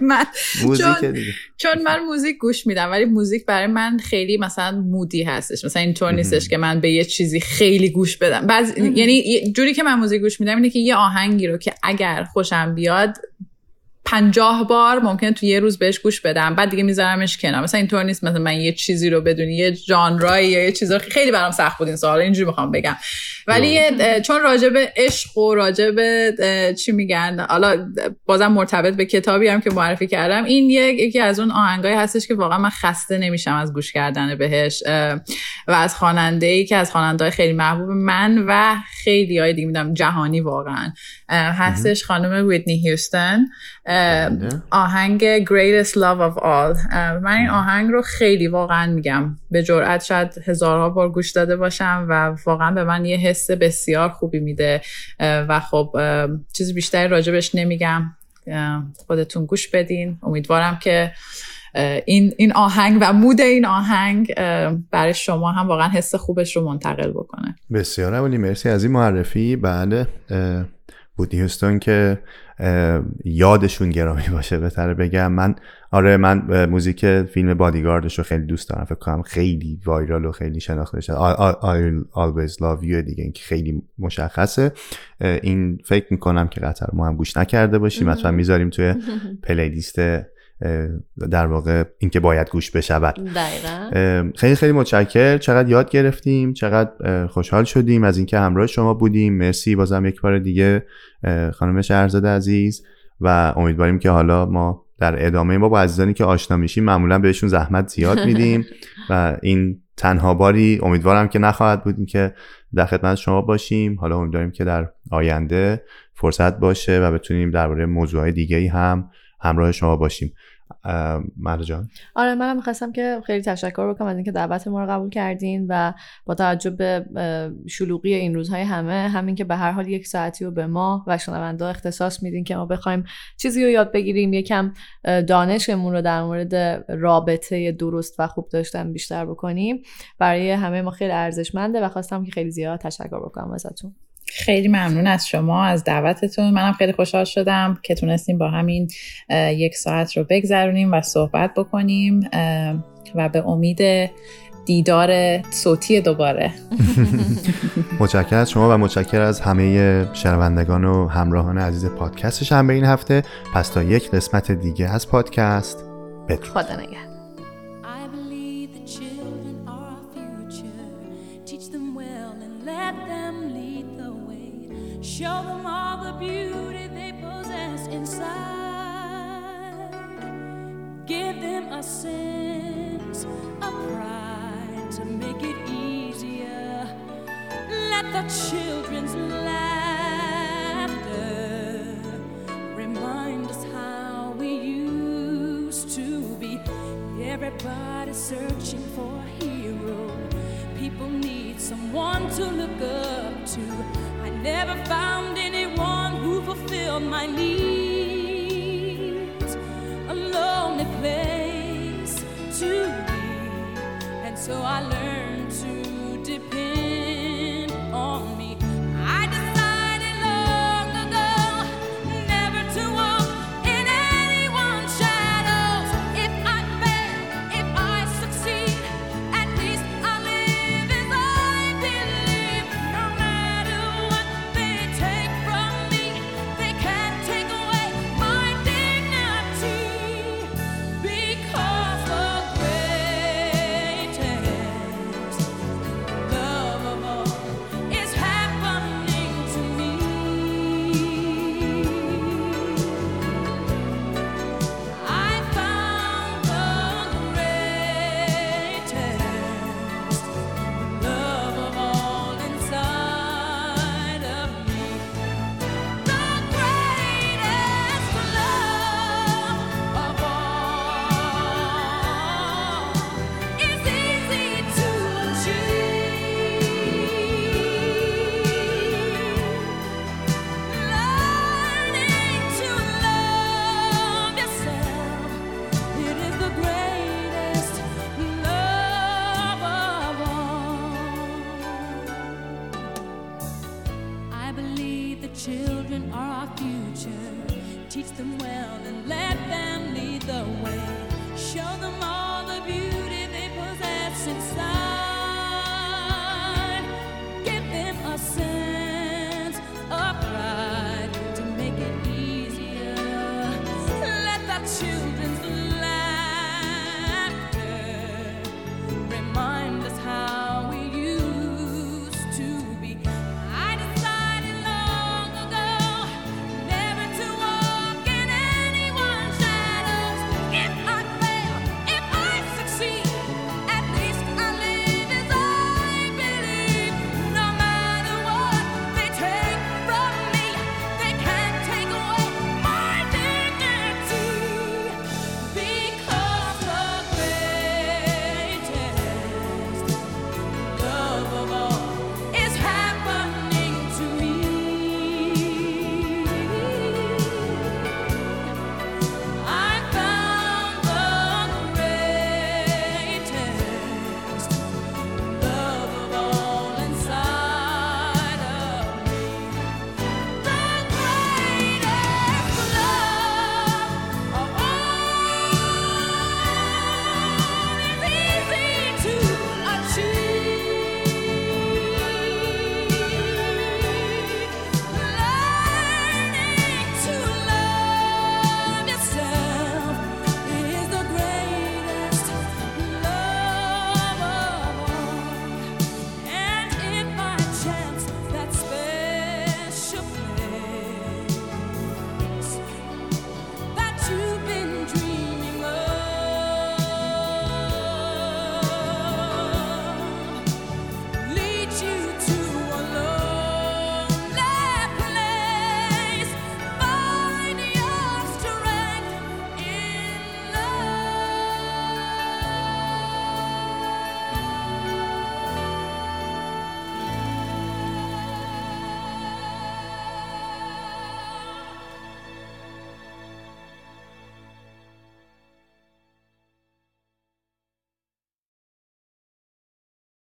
من. موزیک چون, چون من موزیک گوش میدم ولی موزیک برای من خیلی مثلا مودی هستش. مثلا اینطور نیستش که من به یه چیزی خیلی گوش بدم. بعض یعنی جوری که من موزیک گوش میدم اینه که یه آهنگی رو که اگر خوشم بیاد پنجاه بار ممکنه تو یه روز بهش گوش بدم. بعد دیگه میذارمش کنار. مثلا اینطور نیست مثلا من یه چیزی رو بدونی یه ژانرایی یا یه چیز رو خیلی برام سخت بود این سوال. اینجوری می‌خوام بگم. ولی چون راجع به عشق و راجع به چی میگن؟ حالا بازم مرتبط به کتابی هم که معرفی کردم. این یکی از اون آهنگایی هستش که واقعا من خسته نمیشم از گوش کردن بهش و از خواننده ای که از خواننده خیلی محبوب من و خیلی های دیگه میدم جهانی واقعا. هستش خانم ویتنی هیوستن آهنگ Greatest Love of All. من این آهنگ رو خیلی واقعا میگم. به جرئت شاید هزارها بار گوش داده باشم و واقعا به من یه حس بسیار خوبی میده. و خب چیز بیشتری راجبش نمیگم. خودتون گوش بدین. امیدوارم که این, این آهنگ و مود این آهنگ برای شما هم واقعا حس خوبش رو منتقل بکنه. بسیار اولی مرسی از این معرفی. بله بودی هستون که یادشون گرامی باشه بهتره بگم. من آره من موزیک فیلم بادیگاردش رو خیلی دوست دارم. فکر کنم خیلی وایرال و خیلی شناخته شده I'll always love you دیگه این خیلی مشخصه. این فکر می‌کنم که قطر ما هم گوش نکرده باشیم. حتما می‌ذاریم توی پلیلیست در واقع اینکه باید گوش بشود. دقیقا. خیلی خیلی متشکر چقدر یاد گرفتیم چقدر خوشحال شدیم از اینکه همراه شما بودیم. مرسی. بازم یک بار دیگه خانم شهرزاد عزیز و امیدواریم که حالا ما در ادامه ما با عزیزانی که آشنا میشیم معمولا بهشون زحمت زیاد میدیم. و این تنها باری امیدوارم که نخواهد بود که در خدمت شما باشیم. حالا امیدواریم که در آینده فرصت باشه و بتونیم درباره موضوعهای دیگه هم همراه شما باشیم. مرد جان. آره منم می‌خواستم که خیلی تشکر بکنم از اینکه دعوت ما رو قبول کردین و با توجه به شلوغی این روزهای همه همین که به هر حال یک ساعتی رو به ما و شنونده اختصاص میدین که ما بخوایم چیزی رو یاد بگیریم یکم دانشمون رو در مورد رابطه درست و خوب داشتن بیشتر بکنیم. برای همه ما خیلی ارزشمنده و خواستم که خیلی زیاد تشکر بکنم ازتون. خیلی ممنون از شما از دعوتتون. منم خیلی خوشحال شدم که تونستیم با همین یک ساعت رو بگذرونیم و صحبت بکنیم و به امید دیدار صوتی دوباره. متشکر از شما و متشکر از همه شنوندگان و همراهان عزیز پادکست شنبه این هفته. پس تا یک قسمت دیگه از پادکست بدرود. خدا نگهدار. Give them a pride to make it easier. Let the children's laughter remind us how we used to be. Everybody's searching for a hero. People need someone to look up to. I never found anyone who fulfilled my needs. A lonely place to be. And so I learned to depend